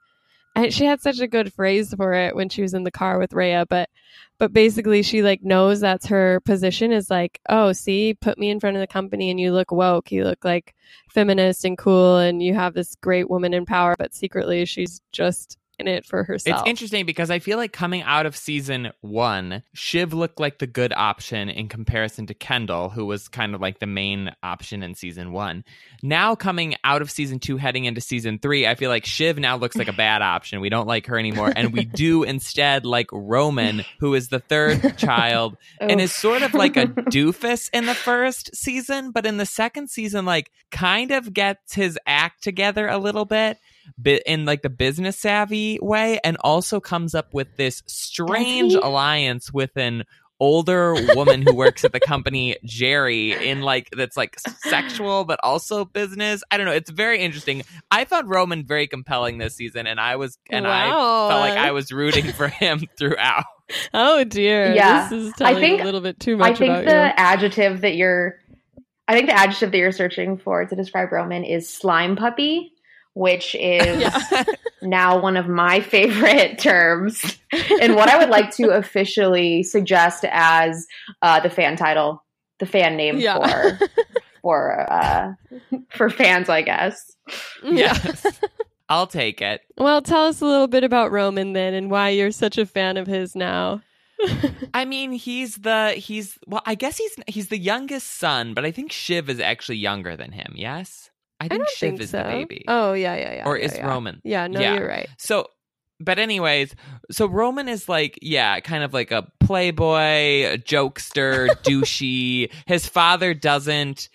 I, she had such a good phrase for it when she was in the car with Rhea, but but basically she like knows that's her position is like oh see put me in front of the company and you look woke. You look like feminist and cool and you have this great woman in power. But secretly she's just in it for herself. It's interesting because I feel like coming out of season one, Shiv looked like the good option in comparison to Kendall, who was kind of like the main option in season one. Now coming out of season two, heading into season three, I feel like Shiv now looks like a bad option. We don't like her anymore. And we do *laughs* instead like Roman, who is the third child *laughs* and is oh. sort of like a *laughs* doofus in the first season, but in the second season, like kind of gets his act together a little bit in like the business savvy way and also comes up with this strange alliance with an older woman who works at the company Gerri in like that's like sexual but also business. I don't know. It's very interesting. I found Roman very compelling this season, and I was and I felt like I was rooting for him *laughs* throughout. Oh dear. Yeah. This is I telling think- a little bit too much. I much think about the you. adjective that you're I think the adjective that you're searching for to describe Roman is slime puppy, which *laughs* is Yeah. *laughs* now one of my favorite *laughs* terms and what I would like to officially suggest as uh, the fan title, the fan name Yeah. for for uh, for fans, I guess. Yes. I'll take it. Well, tell us a little bit about Roman then and why you're such a fan of his now. I mean, he's the he's well, I guess he's he's the youngest son, but I think Shiv is actually younger than him. Yes, I I think don't Shiv think is so. the baby, Oh, yeah, yeah, yeah. or yeah, is yeah. Roman? Yeah, no, Yeah. you're right. So, but anyways, so Roman is like, yeah, kind of like a playboy, a jokester, *laughs* douchey. His father doesn't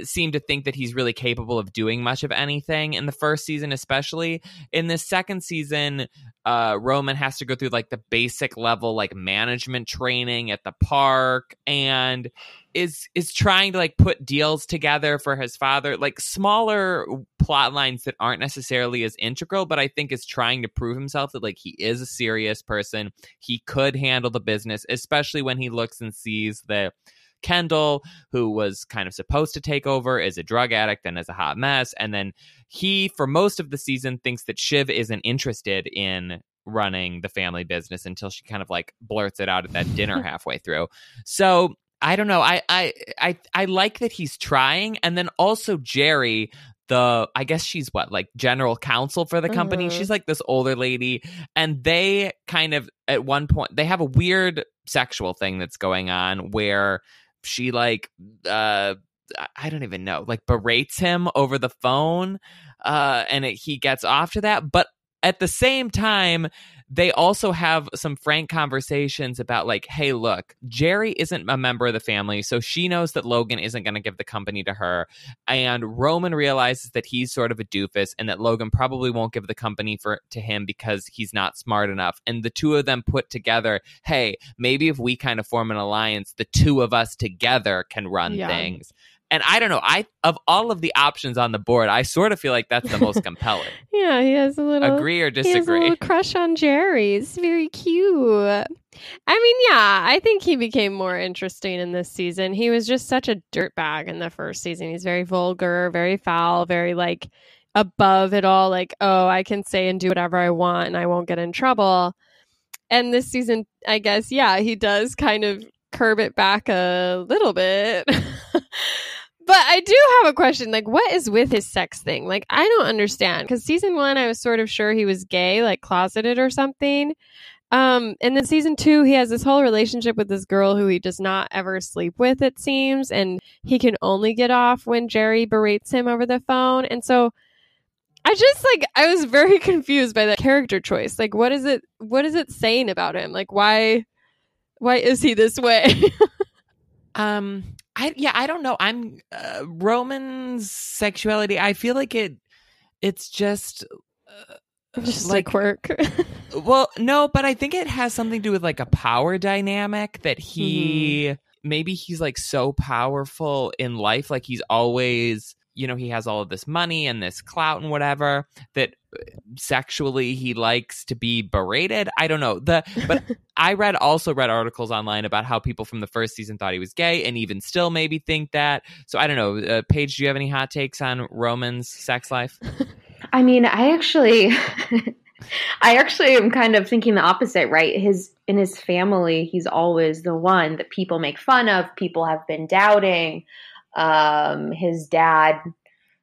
uh, seem to think that he's really capable of doing much of anything in the first season, especially in the second season. Uh, Roman has to go through like the basic level, like management training at the park, and is is trying to like put deals together for his father like smaller plot lines that aren't necessarily as integral but i think is trying to prove himself that like he is a serious person. He could handle the business especially when he looks and sees that kendall who was kind of supposed to take over is a drug addict and is a hot mess. And then he for most of the season thinks that shiv isn't interested in running the family business until she kind of like blurts it out at that dinner *laughs* halfway through. So I don't know. I, I I I like that he's trying, and then also Gerri, the I guess she's what like general counsel for the company. Mhm. She's like this older lady, and they kind of at one point they have a weird sexual thing that's going on where she like uh I- I don't even know like berates him over the phone, uh, and it, he gets off to that, but. At the same time, they also have some frank conversations about like hey look gerri isn't a member of the family so she knows that logan isn't going to give the company to her and roman realizes that he's sort of a doofus and that logan probably won't give the company for to him because he's not smart enough and the two of them put together hey maybe if we kind of form an alliance the two of us together can run Yeah. things and i don't know i of all of the options on the board i sort of feel like that's the most *laughs* compelling Yeah, he has a little agree or He has a disagree little crush on Gerri. It's very cute. I mean, yeah, I think he became more interesting in this season. He was just such a dirtbag in the first season. He's very vulgar, very foul, very like above it all. Like, oh, I can say and do whatever I want and I won't get in trouble. And this season, I guess, yeah, he does kind of curb it back a little bit. *laughs* But I do have a question. Like, what is with his sex thing? Like, I don't understand. Because season one, I was sort of sure he was gay, like closeted or something. Um, and then season two, he has this whole relationship with this girl who he does not ever sleep with, it seems. And he can only get off when Gerri berates him over the phone. And so I just like, I was very *laughs* confused by that character choice. Like, what is it, what is it saying about him? Like, why, why is he this way? *laughs* Um, I yeah, I don't know. I'm uh, Roman's sexuality. I feel like it. It's just *laughs* just like- like quirk. *laughs* well, no, but I think it has something to do with like a power dynamic that he maybe he's like so powerful in life, like he's always. You know, he has all of this money and this clout and whatever that uh, sexually he likes to be berated. I don't know. The but *laughs* I read also read articles online about how people from the first season thought he was gay and even still maybe think that. So I don't know. Uh, Paige, do you have any hot takes on Roman's sex life? I mean, I actually, *laughs* I actually am kind of thinking the opposite, right? His in his family, he's always the one that people make fun of. People have been doubting. Um, his dad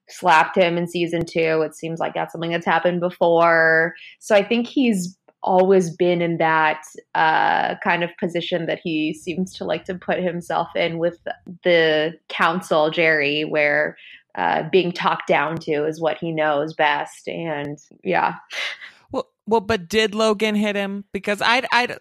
slapped him in season two. It seems like that's something that's happened before. So I think he's always been in that uh, kind of position that he seems to like to put himself in with the counsel, Gerri, where uh, being talked down to is what he knows best. And yeah, Well, well, but did Logan hit him? Because I, I,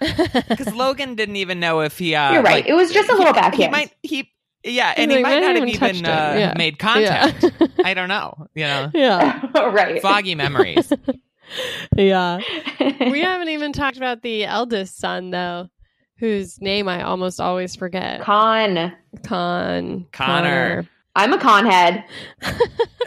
*laughs* because Logan didn't even know if he. Uh, You're right. like, It was just a little he- He backhand. might he. Yeah, and Like, he might might not have even even uh. Yeah. made contact. Yeah. *laughs* I don't know. You know, yeah. *laughs* right. foggy memories. *laughs* Yeah. We haven't even talked about the eldest son though, whose name I almost always forget. Con. Con Connor. I'm a con head.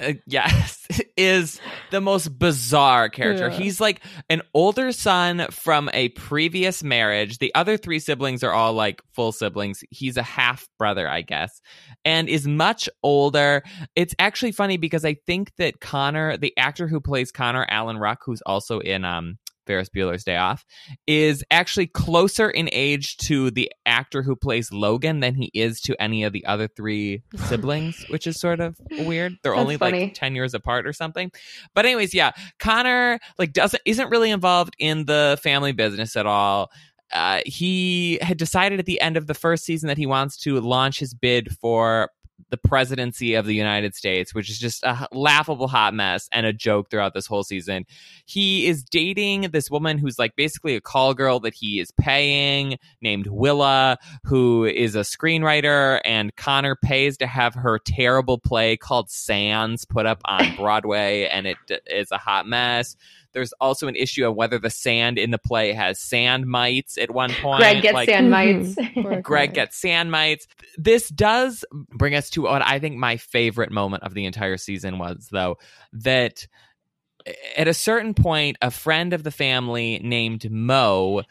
uh, yes, *laughs* is the most bizarre character. Yeah. He's like an older son from a previous marriage. The other three siblings are all like full siblings. He's a half brother, I guess, and is much older. It's actually funny because I think that Connor, the actor who plays Connor, Alan Ruck, who's also in um Ferris Bueller's Day Off, is actually closer in age to the actor who plays Logan than he is to any of the other three *laughs* siblings, which is sort of weird. They're That's only funny. like 10 years apart or something. But anyways, yeah, Connor like doesn't isn't really involved in the family business at all. Uh, he had decided at the end of the first season that he wants to launch his bid for the presidency of the United States, which is just a laughable hot mess and a joke throughout this whole season. He is dating this woman who's like basically a call girl that he is paying, named Willa, who is a screenwriter, and Connor pays to have her terrible play called Sands put up on *laughs* Broadway, and it is a hot mess. There's also an issue of whether the sand in the play has sand mites at one point. Greg gets like, sand mites. Mm-hmm. *laughs* Poor Greg Greg. gets sand mites. This does bring us to what I think my favorite moment of the entire season was, though, that at a certain point, a friend of the family named Mo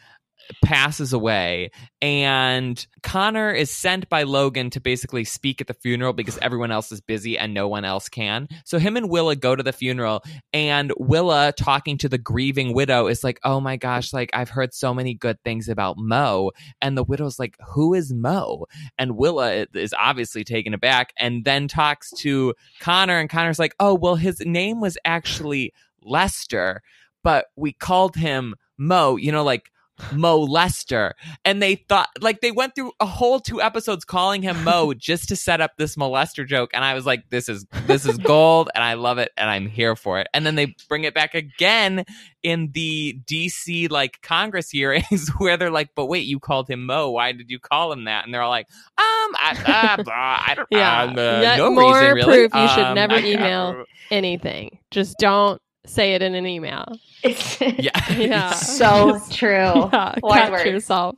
passes away and Connor is sent by Logan to basically speak at the funeral because everyone else is busy and no one else can. So him and Willa go to the funeral and Willa talking to the grieving widow is like, "Oh my gosh, like I've heard so many good things about Mo." And the widow's like, "Who is Mo?" And Willa is obviously taken aback and then talks to Connor and Connor's like, "Oh, well his name was actually Lester, but we called him Mo, you know like Mo Lester. And they thought, like, they went through a whole two episodes calling him Mo *laughs* just to set up this molester joke. And I was like, this is, this is gold and I love it and I'm here for it. And then they bring it back again in the DC, like, Congress hearings *laughs* where they're like, but wait, you called him Mo. Why did you call him that? And they're all like, um, I, uh, *laughs* blah, I don't Yeah. um, uh, Yet no more reason, really. proof you should Um, never I- email. Anything. Just don't say it in an email. It's *laughs* Yeah. Yeah. *laughs* so true. *laughs* Yeah, catch yourself.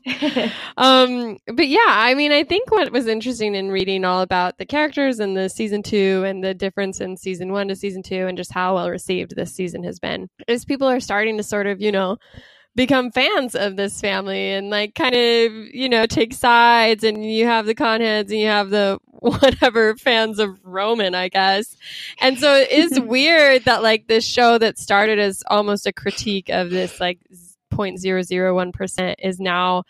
um but yeah i mean i think what was interesting in reading all about the characters in the season two and the difference in season one to season two and just how well received this season has been is people are starting to sort of you know become fans of this family and like kind of you know take sides and you have the conheads and you have the *laughs* whatever fans of roman i guess. And so it is *laughs* weird that like this show that started as almost a critique of this like 0.001% is now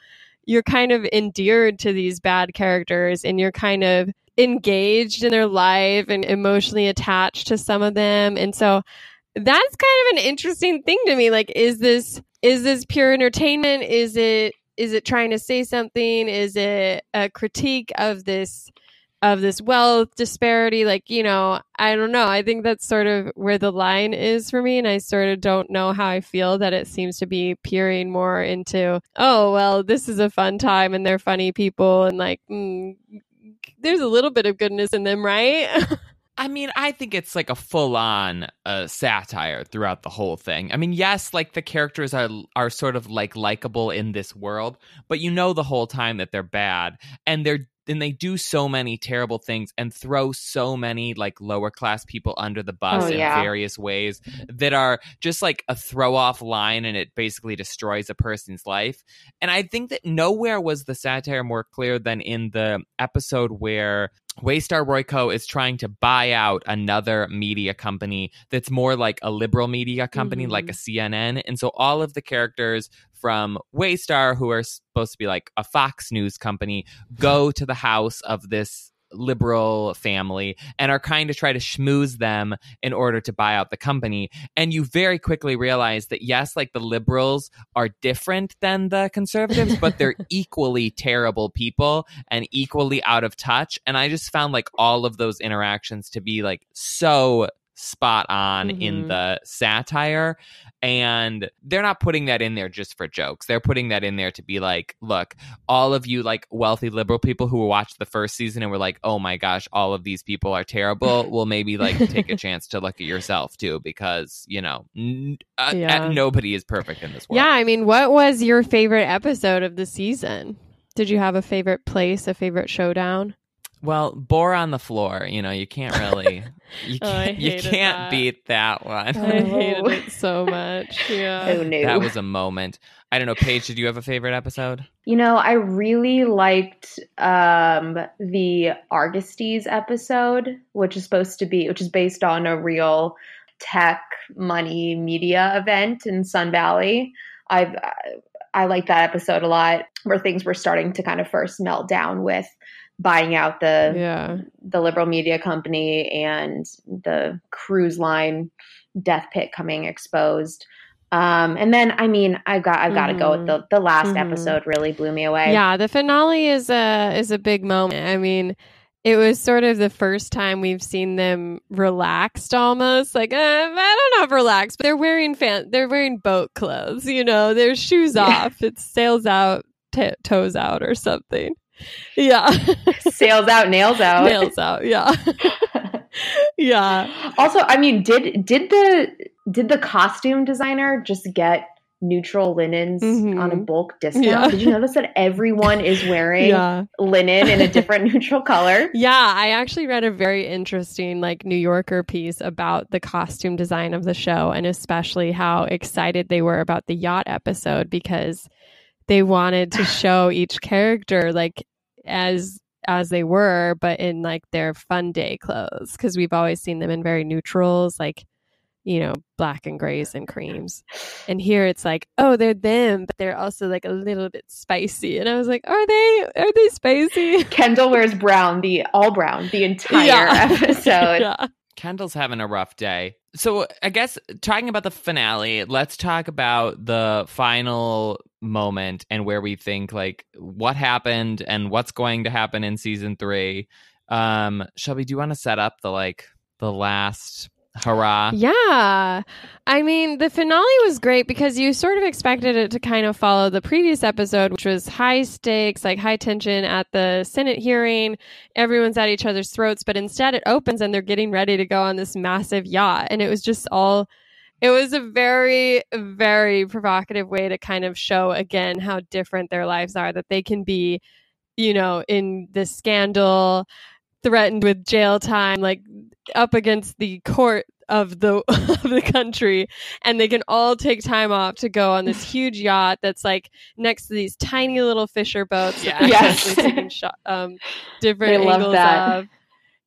you're kind of endeared to these bad characters and you're kind of engaged in their life and emotionally attached to some of them. And so that's kind of an interesting thing to me. Like is this is this pure entertainment? Is it is it trying to say something? Is it a critique of this of this wealth disparity? Like you know i don't know. I think that's sort of where the line is for me and i sort of don't know how i feel that it seems to be peering more into oh well this is a fun time and they're funny people and like mm, there's a little bit of goodness in them right *laughs* I mean, I think it's like a full on uh, satire throughout the whole thing. I mean, yes, like the characters are are sort of like likable in this world, but you know the whole time that they're bad, and they're and they do so many terrible things and throw so many like lower class people under the bus Oh, in yeah. various ways that are just like a throw off line and it basically destroys a person's life. And I think that nowhere was the satire more clear than in the episode where Waystar Royco is trying to buy out another media company that's more like a liberal media company, Mhm. like a CNN. And so all of the characters from Waystar, who are supposed to be like a Fox News company, go *laughs* to the house of this liberal family and are kind of try to schmooze them in order to buy out the company. And you very quickly realize that yes like the liberals are different than the conservatives but they're *laughs* equally terrible people and equally out of touch. And i just found like all of those interactions to be like so spot on in Mhm. the satire and they're not putting that in there just for jokes they're putting that in there to be like look all of you like wealthy liberal people who watched the first season and were like oh my gosh all of these people are terrible *laughs* will maybe like take a chance to look at yourself too because you know n- uh, Yeah. uh, nobody is perfect in this world yeah i mean what was your favorite episode of the season Did you have a favorite place, a favorite showdown? Well, bore on the floor. You know, you can't really, *laughs* you Oh, can't, you can't that. beat that one. I *laughs* Oh. hated it so much. Yeah. Oh no. That was a moment. I don't know, Paige. Did you have a favorite episode? You know, I really liked um, the Argestes episode, which is supposed to be, which is based on a real tech money media event in Sun Valley. I've I like that episode a lot, where things were starting to kind of first melt down with buying out the Yeah. the liberal media company and the cruise line death pit coming exposed. Um, and then, I mean, I've got I've got to go with the the last Mhm. episode. Really blew me away. Yeah, the finale is a is a big moment. I mean, it was sort of the first time we've seen them relaxed almost. Like, uh, I don't know if relaxed, but they're wearing fan they're wearing boat clothes, you know, their shoes Yeah. off. It's sails out, t- toes out or something. Yeah. Sails out, nails out. Nails out. Yeah. *laughs* yeah. also, I mean, did did the did the costume designer just get neutral linens Mhm. on a bulk discount? Yeah. Did you notice that everyone is wearing Yeah. linen in a different *laughs* neutral color? Yeah, I actually read a very interesting like New Yorker piece about the costume design of the show and especially how excited they were about the yacht episode because they wanted to *laughs* show each character like as as they were but in like their fun day clothes because we've always seen them in very neutrals like you know black and grays and creams and here it's like oh they're them but they're also like a little bit spicy and i was like are they are they spicy Kendall wears brown, the all brown, the *laughs* entire Yeah. *laughs* episode. yeah Kendall's having a rough day. So I guess talking about the finale, let's talk about the final moment and where we think like what happened and what's going to happen in season three. Um, Shelby, do you want to set up the like the last hurrah? Yeah. I mean, the finale was great because you sort of expected it to kind of follow the previous episode, which was high stakes, like high tension at the Senate hearing. Everyone's at each other's throats, but instead it opens and they're getting ready to go on this massive yacht. And it was just all. It was a very, very provocative way to kind of show again how different their lives are, that they can be, you know, in this scandal, threatened with jail time, like up against the court of the *laughs* of the country and they can all take time off to go on this huge yacht that's like next to these tiny little fisher boats Yes. taking shot, um different They angles of.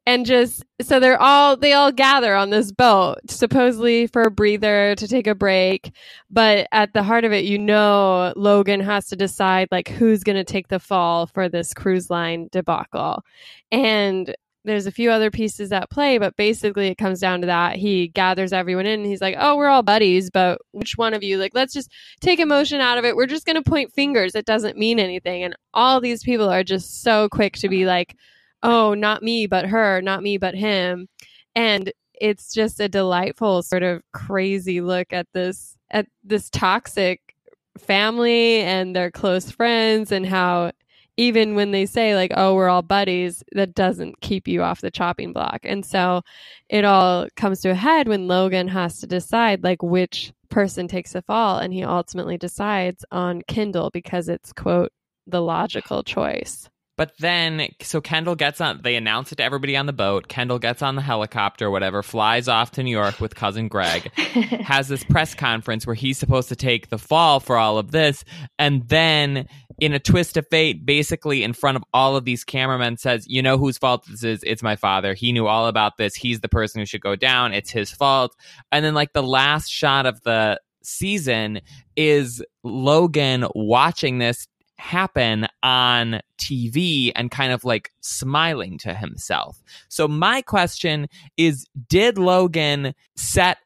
And just so they're all they all gather on this boat supposedly for a breather to take a break. But at the heart of it you know logan has to decide like who's going to take the fall for this cruise line debacle. And there's a few other pieces at play, but basically it comes down to that. He gathers everyone in and he's like, Oh, we're all buddies, but which one of you? Like, let's just take emotion out of it. We're just going to point fingers. It doesn't mean anything. And all these people are just so quick to be like, Oh, not me, but her, not me, but him. And it's just a delightful sort of crazy look at this, at this toxic family and their close friends and how even when they say like oh we're all buddies that doesn't keep you off the chopping block and so it all comes to a head when logan has to decide like which person takes the fall and he ultimately decides on kendall because it's quote the logical choice But then, so Kendall gets on, they announce it to everybody on the boat. Kendall gets on the helicopter, whatever, flies off to New York with cousin Greg, *laughs* has this press conference where he's supposed to take the fall for all of this. And then, in a twist of fate, basically in front of all of these cameramen, says, You know whose fault this is? It's my father. He knew all about this. He's the person who should go down. It's his fault. And then, like, the last shot of the season is Logan watching this happen on TV and kind of like smiling to himself. So my question is did Logan set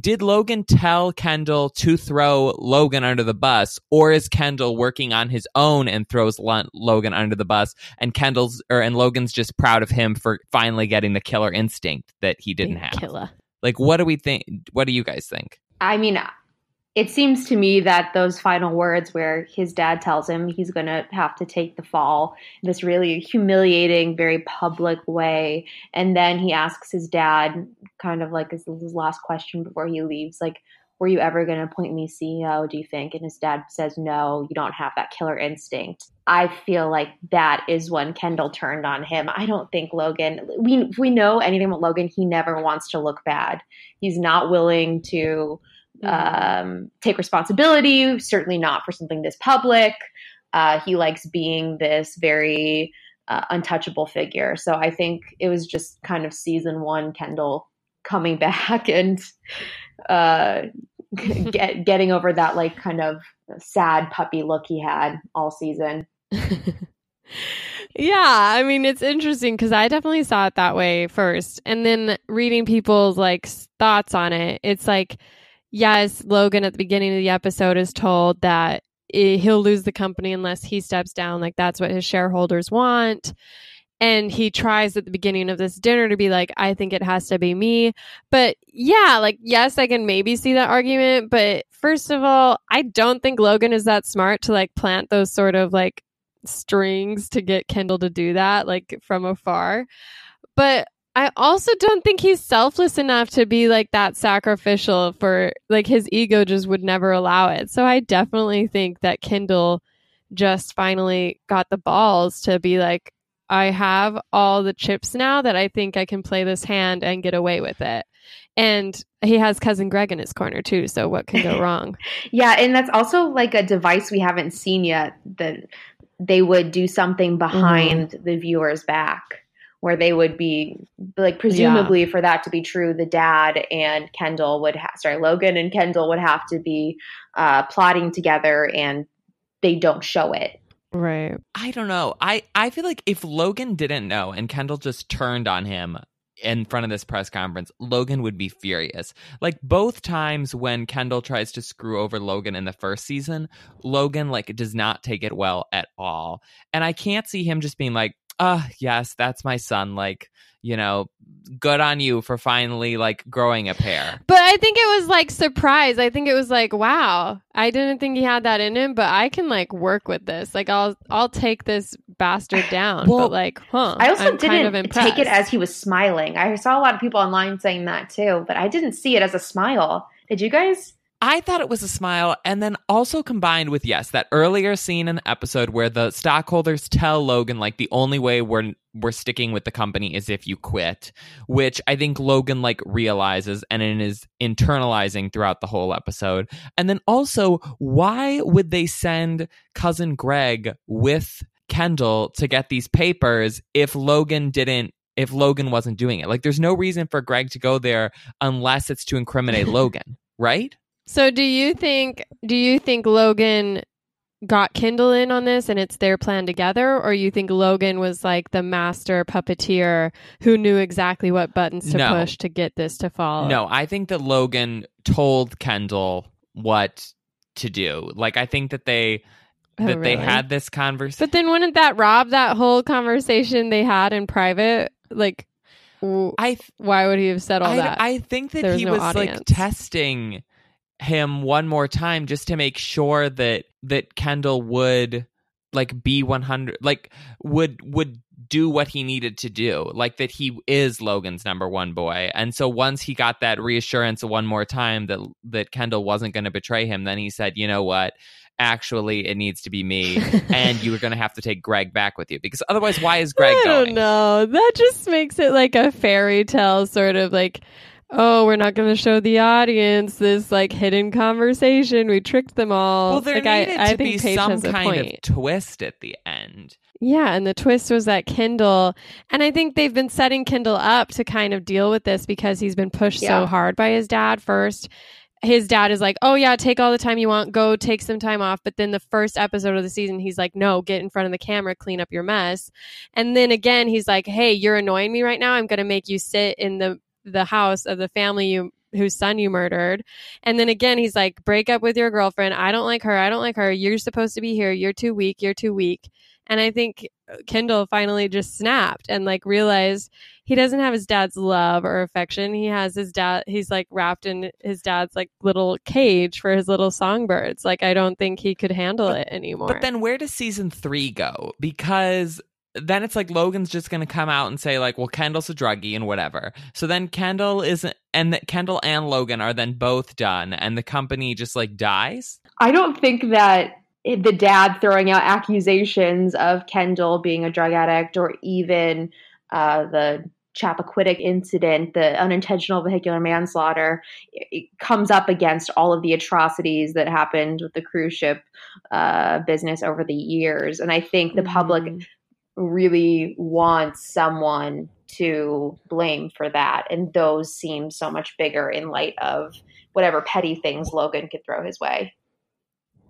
did Logan tell Kendall to throw Logan under the bus or is Kendall working on his own and throws Lo- Logan under the bus and Kendall's or and Logan's just proud of him for finally getting the killer instinct that he didn't have. killer Like what do we think what do you guys think? I mean, it seems to me that those final words where his dad tells him he's going to have to take the fall in this really humiliating, very public way. And then he asks his dad, kind of like his, his last question before he leaves, like, were you ever going to appoint me CEO, do you think? And his dad says, no, you don't have that killer instinct. I feel like that is when Kendall turned on him. I don't think Logan, we, we know anything about Logan, he never wants to look bad. He's not willing to um, take responsibility, certainly not for something this public. Uh, he likes being this very uh, untouchable figure. So I think it was just kind of season one Kendall coming *laughs* back and uh, *laughs* get, getting over that like kind of sad puppy look he had all season. *laughs* yeah, I mean it's interesting because I definitely saw it that way first, and then reading people's like thoughts on it, it's like yes, Logan at the beginning of the episode is told that he'll lose the company unless he steps down. Like that's what his shareholders want. And he tries at the beginning of this dinner to be like, I think it has to be me. But yeah, like, yes, I can maybe see that argument. But first of all, I don't think Logan is that smart to like plant those sort of like strings to get Kendall to do that, like from afar. But I also don't think he's selfless enough to be like that sacrificial for like his ego just would never allow it. So I definitely think that Kendall just finally got the balls to be like, I have all the chips now that I think I can play this hand and get away with it. And he has cousin Greg in his corner too. So what can go *laughs* wrong? yeah. And that's also like a device we haven't seen yet that they would do something behind mm-hmm. the viewer's back where they would be like presumably yeah. for that to be true the dad and kendall would have sorry logan and kendall would have to be uh, plotting together and they don't show it right i don't know i i feel like if logan didn't know and kendall just turned on him in front of this press conference, Logan would be furious. Like both times when Kendall tries to screw over Logan in the first season, Logan like does not take it well at all. And I can't see him just being like, uh yes that's my son like you know good on you for finally like growing a pair. But i think it was like surprise. I think it was like wow. I didn't think he had that in him but i can like work with this. Like i'll i'll take this bastard down well, but like huh i also I'm didn't kind of take it as he was smiling. I saw a lot of people online saying that too but i didn't see it as a smile. Did you guys I thought it was a smile, and then also combined with yes, that earlier scene in the episode where the stockholders tell Logan like the only way we're we're sticking with the company is if you quit, which I think Logan like realizes and is internalizing throughout the whole episode. And then also, why would they send cousin Greg with Kendall to get these papers if Logan didn't if Logan wasn't doing it? Like there's no reason for Greg to go there unless it's to incriminate *laughs* Logan, right? So do you think do you think Logan got Kendall in on this and it's their plan together or you think Logan was like the master puppeteer who knew exactly what buttons to no. push to get this to fall? No, I think that Logan told Kendall what to do. Like I think that they oh, that really? they had this conversation. But then wouldn't that rob that whole conversation they had in private? Like I th- why would he have said all I, that? I think that he no was like testing him one more time just to make sure that that Kendall would like be 100 like would would do what he needed to do like that he is Logan's number 1 boy. And so once he got that reassurance one more time that that Kendall wasn't going to betray him then he said you know what? Actually it needs to be me and you are going to have to take Greg back with you. Because otherwise why is *laughs* Greg I going? don't know. That just makes it like a fairy tale sort of like oh, we're not going to show the audience this like hidden conversation. We tricked them all. Well, there like, needed I, to I be some kind of twist at the end. Yeah, and the twist was that Kendall, and I think they've been setting Kendall up to kind of deal with this because he's been pushed yeah. so hard by his dad first. His dad is like, "Oh yeah, take all the time you want, go take some time off." But then the first episode of the season, he's like, "No, get in front of the camera, clean up your mess." And then again, he's like, "Hey, you're annoying me right now. I'm going to make you sit in the the house of the family you whose son you murdered. And then again, he's like, break up with your girlfriend. I don't like her. I don't like her. You're supposed to be here. You're too weak. You're too weak. And I think Kendall finally just snapped and like realized he doesn't have his dad's love or affection. He has his dad, he's like wrapped in his dad's like little cage for his little songbirds. Like, I don't think he could handle but, it anymore. But then where does season three go? Because then it's like Logan's just going to come out and say like, well, Kendall's a druggie and whatever. So then Kendall isn't, and that Kendall and Logan are then both done, and the company just like dies. I don't think that the dad throwing out accusations of Kendall being a drug addict or even uh, the Chappaquiddick incident, the unintentional vehicular manslaughter, it comes up against all of the atrocities that happened with the cruise ship uh, business over the years. And I think the public Mm. Really wants someone to blame for that. And those seem so much bigger in light of whatever petty things Logan could throw his way.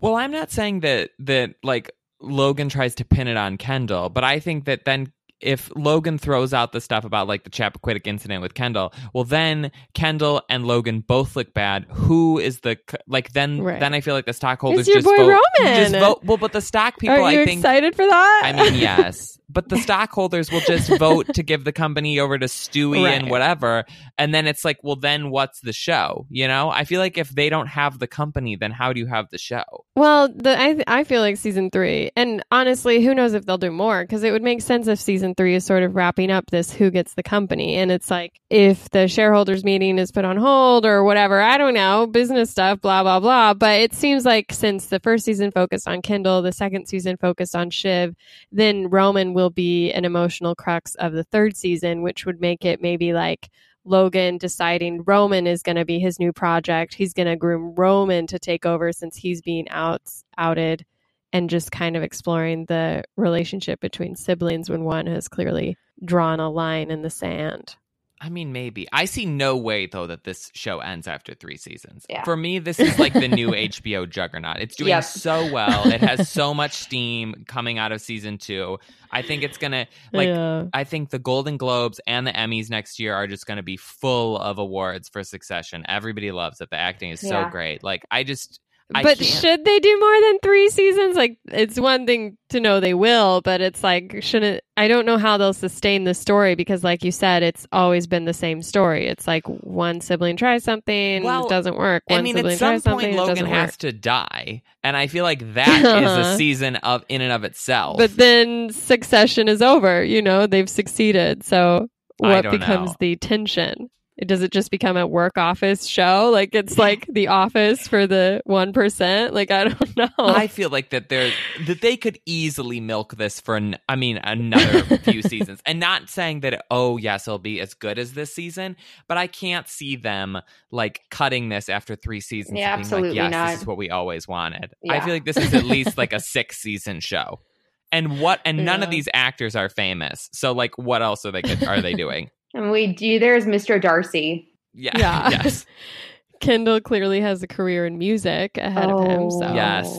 Well, I'm not saying that that like Logan tries to pin it on Kendall, but I think that then if Logan throws out the stuff about like the Chappaquiddick incident with Kendall, well then Kendall and Logan both look bad. Who is the like then Right. then I feel like the stockholders It's your just boy vote, Roman. just vote. Well, but the stock people, Are you I think. excited for that? I mean, yes, *laughs* but the stockholders will just *laughs* vote to give the company over to Stewy and whatever, and then it's like, well, then what's the show? You know, I feel like if they don't have the company, then how do you have the show? Well, the I I feel like season three, and honestly, who knows if they'll do more? Because it would make sense if season three is sort of wrapping up this who gets the company, and it's like if the shareholders meeting is put on hold or whatever, I don't know, business stuff, blah blah blah. But it seems like since the first season focused on Kendall, the second season focused on Shiv, then Roman will be an emotional crux of the third season, which would make it maybe like Logan deciding Roman is going to be his new project. He's going to groom Roman to take over since he's being out outed and just kind of exploring the relationship between siblings when one has clearly drawn a line in the sand. I mean, maybe. I see no way though that this show ends after three seasons. Yeah. For me, this is like the *laughs* new HBO juggernaut. It's doing Yep. so well. It has so *laughs* much steam coming out of season two. I think it's gonna like. yeah. I think the Golden Globes and the Emmys next year are just going to be full of awards for Succession. Everybody loves it. The acting is so Yeah. great. Like I just, I but can't- should they do more than three seasons? Like, it's one thing to know they will, but it's like, shouldn't, I don't know how they'll sustain the story because, like you said, it's always been the same story. It's like one sibling tries something, Well, it doesn't work. One I mean, sibling at some tries something, point, Logan has work. to die, and I feel like that is a Uh-huh. season of in and of itself. But then succession is over, you know, they've succeeded. So, what becomes know. the tension? Does it just become a work office show? Like it's like the office for the 1%? Like, I don't *laughs* know. I feel like that they're that they could easily milk this for an, I mean another few *laughs* seasons, and not saying that oh yes it'll be as good as this season, but I can't see them like cutting this after three seasons. Yeah, and being absolutely like, yes, not. this is what we always wanted. I feel like this is at least like a six season show, and what and none of these actors are famous, so like what else are they are they *laughs* doing? And we do, there's Mr. Darcy. Yeah, Yeah. *laughs* yes. *laughs* Kendall clearly has a career in music ahead of him. So Yes.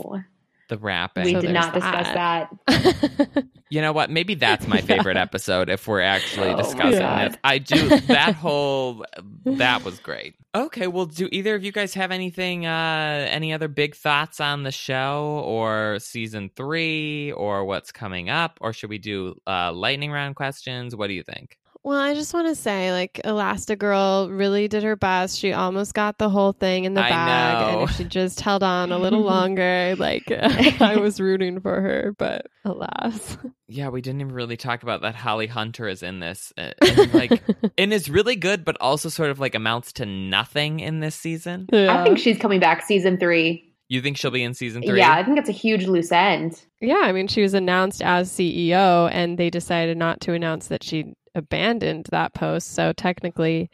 The rapping. We So did there's not discuss that. that. *laughs* You know what? Maybe that's my favorite episode if we're actually Oh, discussing God. this. I do that whole that was great. Okay, well do either of you guys have anything uh any other big thoughts on the show or season 3 or what's coming up or should we do uh lightning round questions? What do you think? Well, I just want to say, like, Elastigirl really did her best. She almost got the whole thing in the I bag. know. And if she just held on a little *laughs* longer, like, *laughs* I was rooting for her, but alas. Yeah, we didn't even really talk about that Holly Hunter is in this. uh, and, like *laughs* and is really good but also sort of like amounts to nothing in this season. yeah. I think she's coming back season three. You think she'll be in season 3? Yeah, I think it's a huge loose end. yeah, I mean, she was announced as CEO, and they decided not to announce that she abandoned that post. So technically,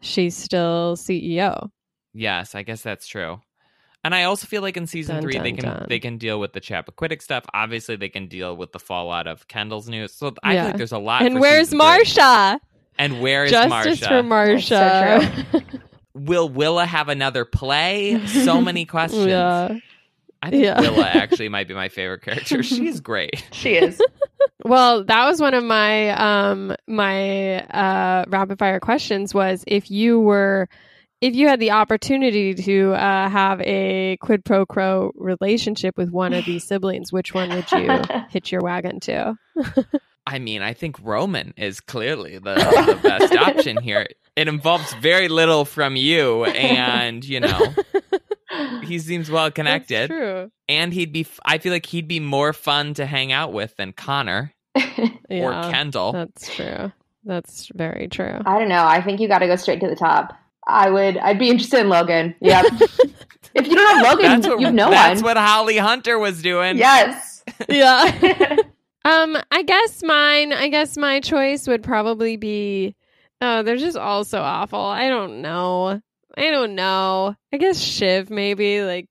she's still CEO. Yes, I guess that's true. And I also feel like in season Dun, three they can dun. they can deal with the Chappaquiddick stuff. Obviously, they can deal with the fallout of Kendall's news. So I Yeah. feel like there's a lot. And for where's season. Marsha? And where is Justice Marsha? for Marsha. *laughs* Will Willa have another play? So many *laughs* questions. yeah. I think Yeah. Willa *laughs* actually might be my favorite character. She's great. *laughs* She is. Well, that was one of my um my uh rapid fire questions was if you were if you had the opportunity to uh, have a quid pro quo relationship with one of these siblings, which one would you *laughs* hitch your wagon to? I mean, I think Roman is clearly the, the best option here. It involves very little from you, and you know he seems well connected. That's true. and he'd be i feel like he'd be more fun to hang out with than connor *laughs* Yeah, or Kendall. That's true. That's very true. I don't know. I think you got to go straight to the top. I would. I'd be interested in Logan. Yep. *laughs* if you don't have Logan, That's what, you have no that's one. what Holly Hunter was doing. yes. *laughs* yeah. Um, I guess mine. I guess my choice would probably be. Oh, they're just all so awful. I don't know. I don't know. I guess Shiv maybe like,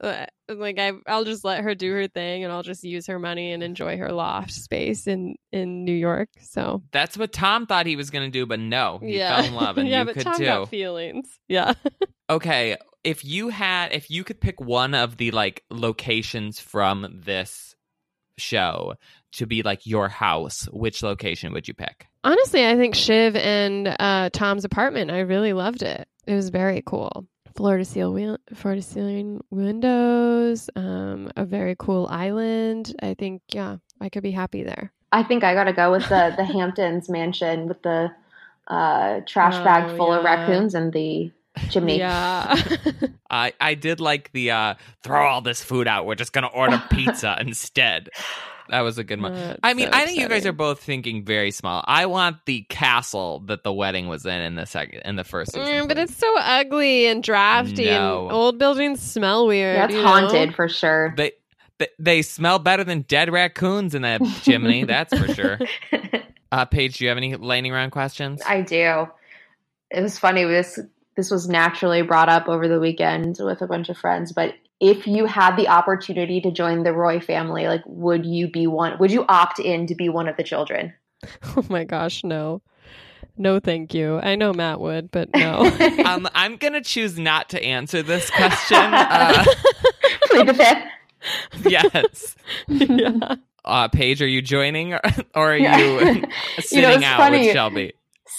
uh, like I I'll just let her do her thing and I'll just use her money and enjoy her loft space in in New York. So That's what Tom thought he was going to do, but no, he yeah, fell in love, and *laughs* yeah, you but could Tom too. got feelings. Yeah. *laughs* okay, if you had, if you could pick one of the like locations from this show to be like your house, which location would you pick? Honestly, I think Shiv and uh, Tom's apartment. I really loved it. It was very cool. Floor to ceiling, floor to ceiling windows. Um, a very cool island. I think, yeah, I could be happy there. I think I got to go with the the *laughs* Hamptons mansion with the uh, trash Oh, bag full of raccoons and the chimney. Yeah, *laughs* I I did like the uh throw all this food out. We're just gonna order *laughs* pizza instead. That was a good one. That's I mean, so I think you guys are both thinking very small. I want the castle that the wedding was in in the second in the first season. Mm, but it's so ugly and drafty, No. and old buildings smell weird. Yeah, it's you know? haunted for sure. they, they they smell better than dead raccoons in that chimney. *laughs* that's for sure. *laughs* Uh, Paige, do you have any lightning round questions? I do. It was funny. This this was naturally brought up over the weekend with a bunch of friends. But if you had the opportunity to join the Roy family, like, would you be one? Would you opt in to be one of the children? *laughs* Oh my gosh, no, no, thank you. I know Matt would, but no. *laughs* um, I'm gonna choose not to answer this question. Uh, *laughs* Plead the fifth. yes. yeah. Uh, Paige, are you joining or, or are Yeah. you sitting it's out funny. with Shelby?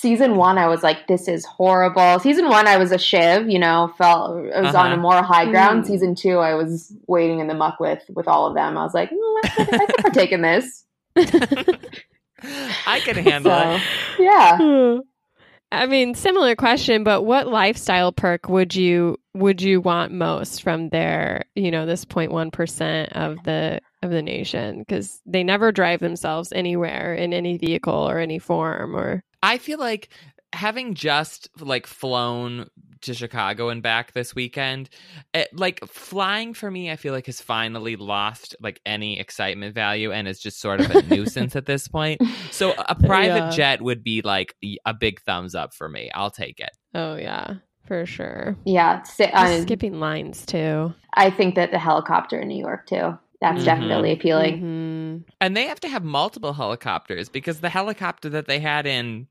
Season one, I was like, "This is horrible." Season one, I was a shiv, you know, felt I was on Uh-huh. a moral high ground. Mm. Season two, I was waiting in the muck with with all of them. I was like, mm, I, could, I could partake in this. *laughs* I can handle it. Yeah. I mean, similar question, but what lifestyle perk would you would you want most from their, you know, this 0.1 percent of the of the nation? Because they never drive themselves anywhere in any vehicle or any form. Or I feel like having just like flown to Chicago and back this weekend, it, like flying for me, I feel like has finally lost like any excitement value and is just sort of a nuisance at this point. *laughs* So a private Yeah. jet would be like a big thumbs up for me. I'll take it. oh yeah, for sure. Yeah, si- skipping lines too. I think that the helicopter in New York too. That's Mhm. definitely appealing. Mhm. And they have to have multiple helicopters because the helicopter that they had in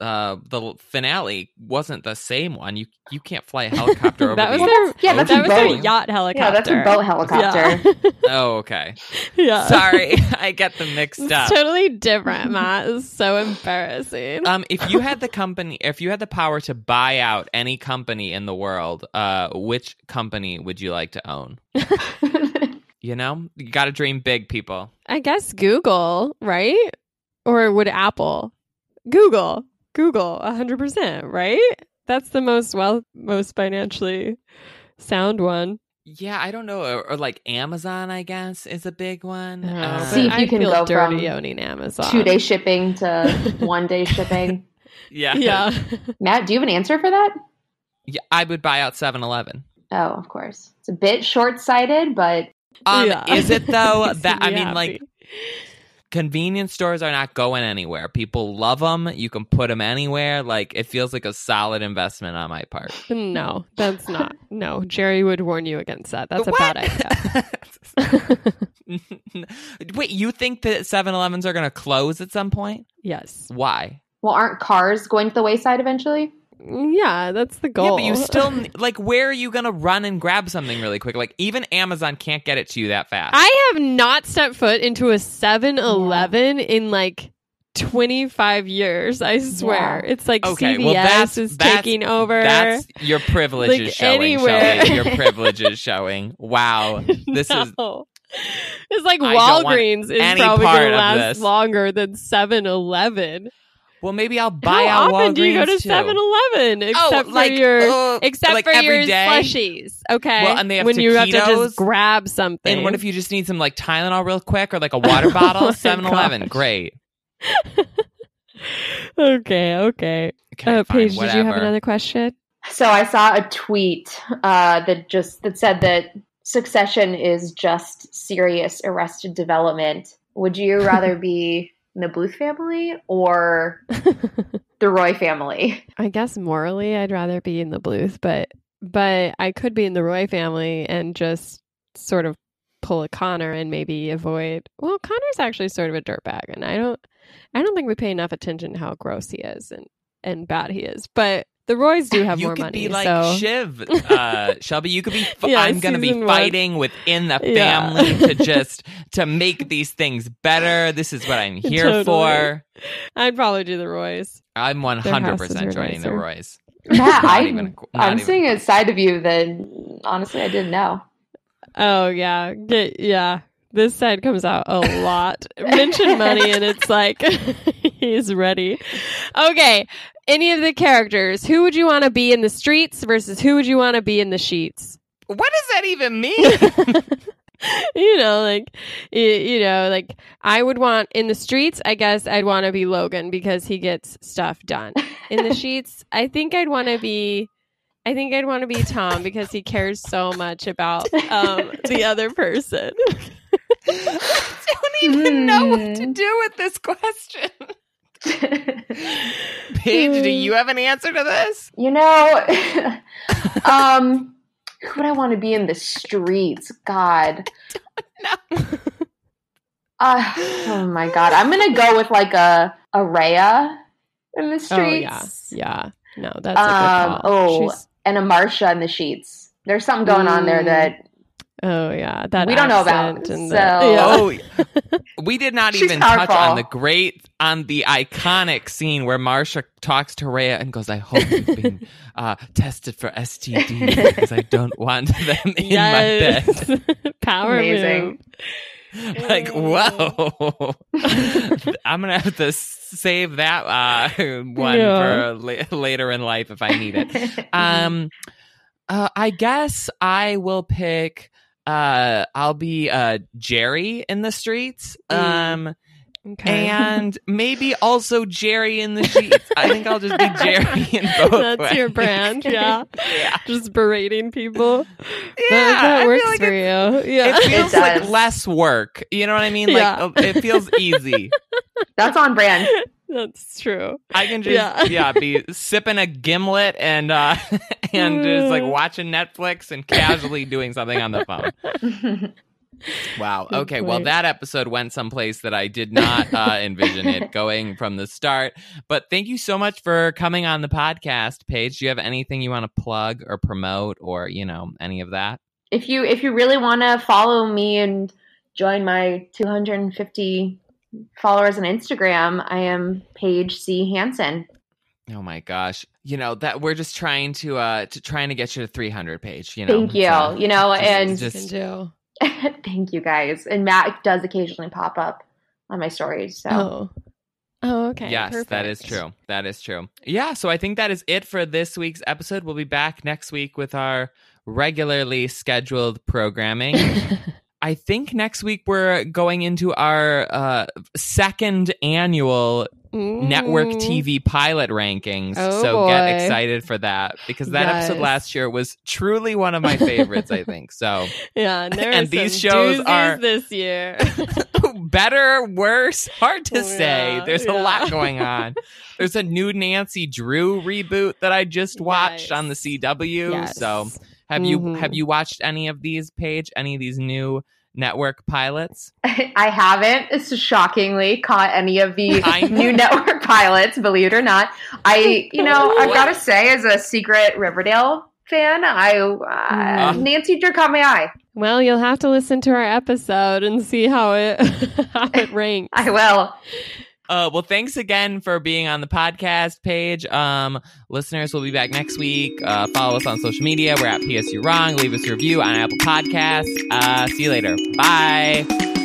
uh the finale wasn't the same one. You you can't fly a *laughs* helicopter over That was the their Yeah, that's that a was their yacht helicopter. Yeah, that's a boat helicopter. *laughs* Oh, okay. Yeah. yeah. Sorry, *laughs* I get them mixed It's up. totally different, Matt. It's so embarrassing. Um, if you had the company, if you had the power to buy out any company in the world, uh, which company would you like to own? You know, you got to dream big, people. I guess Google, right? Or would Apple? Google. Google, 100%, right? That's the most well most financially sound one. Yeah, I don't know, or, or like Amazon, I guess, is a big one. No, Uh, See if you I can feel go dirty from owning Amazon. Two day shipping to *laughs* one day shipping. yeah, Yeah. *laughs* Matt, do you have an answer for that? yeah, I would buy out 7-Eleven. Oh, of course. It's a bit short sighted, but Um, Yeah. is it though? *laughs* That I me mean, like convenience stores are not going anywhere. People love them. You can put them anywhere. Like it feels like a solid investment on my part. No, that's not. No, Gerri would warn you against that. That's a bad idea. *laughs* Wait, you think that 7-Elevens are going to close at some point? yes. Why? well, aren't cars going to the wayside eventually? Yeah, that's the goal. Yeah, but you still *laughs* like where are you going to run and grab something really quick? Like even Amazon can't get it to you that fast. I have not stepped foot into a 7 Eleven in like 25 years, I swear. It's like Okay, CVS well, that's- is that's- taking over. That's your privilege Like, is showing. anywhere. Shelby. *laughs* Your privilege is *laughs* showing. Wow, this is It's like I Walgreens is probably going to last longer than 7 Eleven. Well, maybe I'll buy How out often do you go to Walgreens, too. 7-Eleven except oh, like, for your uh, except like for every your day? slushies? Okay, Well, and they have when you have to just grab something. And what if you just need some like Tylenol real quick or like a water *laughs* bottle? Oh 7 Eleven. Great. *laughs* okay, okay. Okay, uh, fine, Paige, did you have another question? So I saw a tweet uh, that just that said that Succession is just serious arrested development. Would you *laughs* rather be in the Bluth family or *laughs* the Roy family? I guess morally, I'd rather be in the Bluth, but but I could be in the Roy family and just sort of pull a Connor and maybe avoid. Well, Connor's actually sort of a dirtbag, and I don't I don't think we pay enough attention to how gross he is and and bad he is. But the Roys do have you more could money, be like so Shiv, uh, *laughs* Shelby. You could be. F- Yeah, I'm gonna be season one. fighting within the Yeah. family to *laughs* just to make these things better. This is what I'm *laughs* here Totally. for. I'd probably do the Roys. I'm 100 houses percent are joining the. Roys. Matt, Not I, even, I'm even seeing a side of you that honestly I didn't know. Oh yeah, Get, yeah. This side comes out a lot. Mention money, and it's like he's ready. Okay, any of the characters, who would you want to be in the streets versus who would you want to be in the sheets? What does that even mean? *laughs* *laughs* you know, like you, you know, like I would want in the streets. I guess I'd want to be Logan because he gets stuff done. In the *laughs* sheets, I think I'd want to be. I think I'd want to be Tom because he cares so much about um, the other person. I don't even know what to Hmm. do with this question. *laughs* Paige, do you have an answer to this? you know, *laughs* um, who would I want to be in the streets? God. no. *laughs* Uh, oh my god. I'm gonna go with like a a Rhea in the Oh streets. yeah, yeah. No, that's a Um, oh, She's- and a Marsha in the sheets. There's something going on there Mm. that oh yeah, that We don't know about, accent and so- the, yeah. Oh, *laughs* we did not She's even touch on the great, on the iconic scene where Marsha talks to Rhea and goes, "I hope you've been *laughs* uh, tested for STD because I don't *laughs* want them in my bed." yes. Power Amazing. move. like, whoa! I'm gonna have to save that uh, one Yeah. for la- later in life if I need it. Um, uh, I guess I will pick. Uh, I'll be uh Gerri in the streets. Mm. Um, Okay. and maybe also Gerri in the sheets. I think I'll just be *laughs* Gerri in both. That's ways. your brand, yeah. *laughs* Yeah, Just berating people. yeah. that, that works like for it, you. Yeah. it feels It like less work. You know what I mean? Like Yeah. uh, it feels easy. *laughs* That's on brand. That's true. I can just Yeah. yeah, be sipping a gimlet and uh and just like watching Netflix and casually doing something on the phone. Wow. Okay. Well, that episode went someplace that I did not uh, envision it *laughs* going from the start. But thank you so much for coming on the podcast, Paige. Do you have anything you want to plug or promote or, you know, any of that? if you if you really want to follow me and join my 250 followers on Instagram, I am Paige C Hansen. Oh my gosh. You know, that we're just trying to uh to trying to get you to 300 Paige, you know. Thank you. It's, uh, you know, *laughs* just- and just- Can do. *laughs* thank you guys. And Matt does occasionally pop up on my stories. So Oh. Oh, okay. Yes, that is true. That is true. Yeah, so I think that is it for this week's episode. We'll be back next week with our regularly scheduled programming. *laughs* I think next week we're going into our uh, second annual network. TV pilot rankings. Oh, so get excited for that because that episode last year was truly one of my favorites, I think. So *laughs* Yeah, and, there And are these shows are- this year. *laughs* *laughs* better, worse, hard to Oh, say. yeah, There's a lot going on. There's a new Nancy Drew reboot that I just watched on the CW. Yes. So have you Mhm. have you watched any of these, Paige? Any of these new network pilots? *laughs* I haven't it's shockingly caught any of the *laughs* new network pilots, believe it or not. I, you know, I've got to say, as a secret Riverdale fan, I uh, Mm. Nancy Drew caught my eye. well, you'll have to listen to our episode and see how it *laughs* how it ranks. I will. Uh, well, thanks again for being on the podcast Paige. Um, listeners, we'll be back next week. Uh, follow us on social media. We're at PSU Wrong. Leave us a review on Apple Podcasts. Uh, see you later. Bye.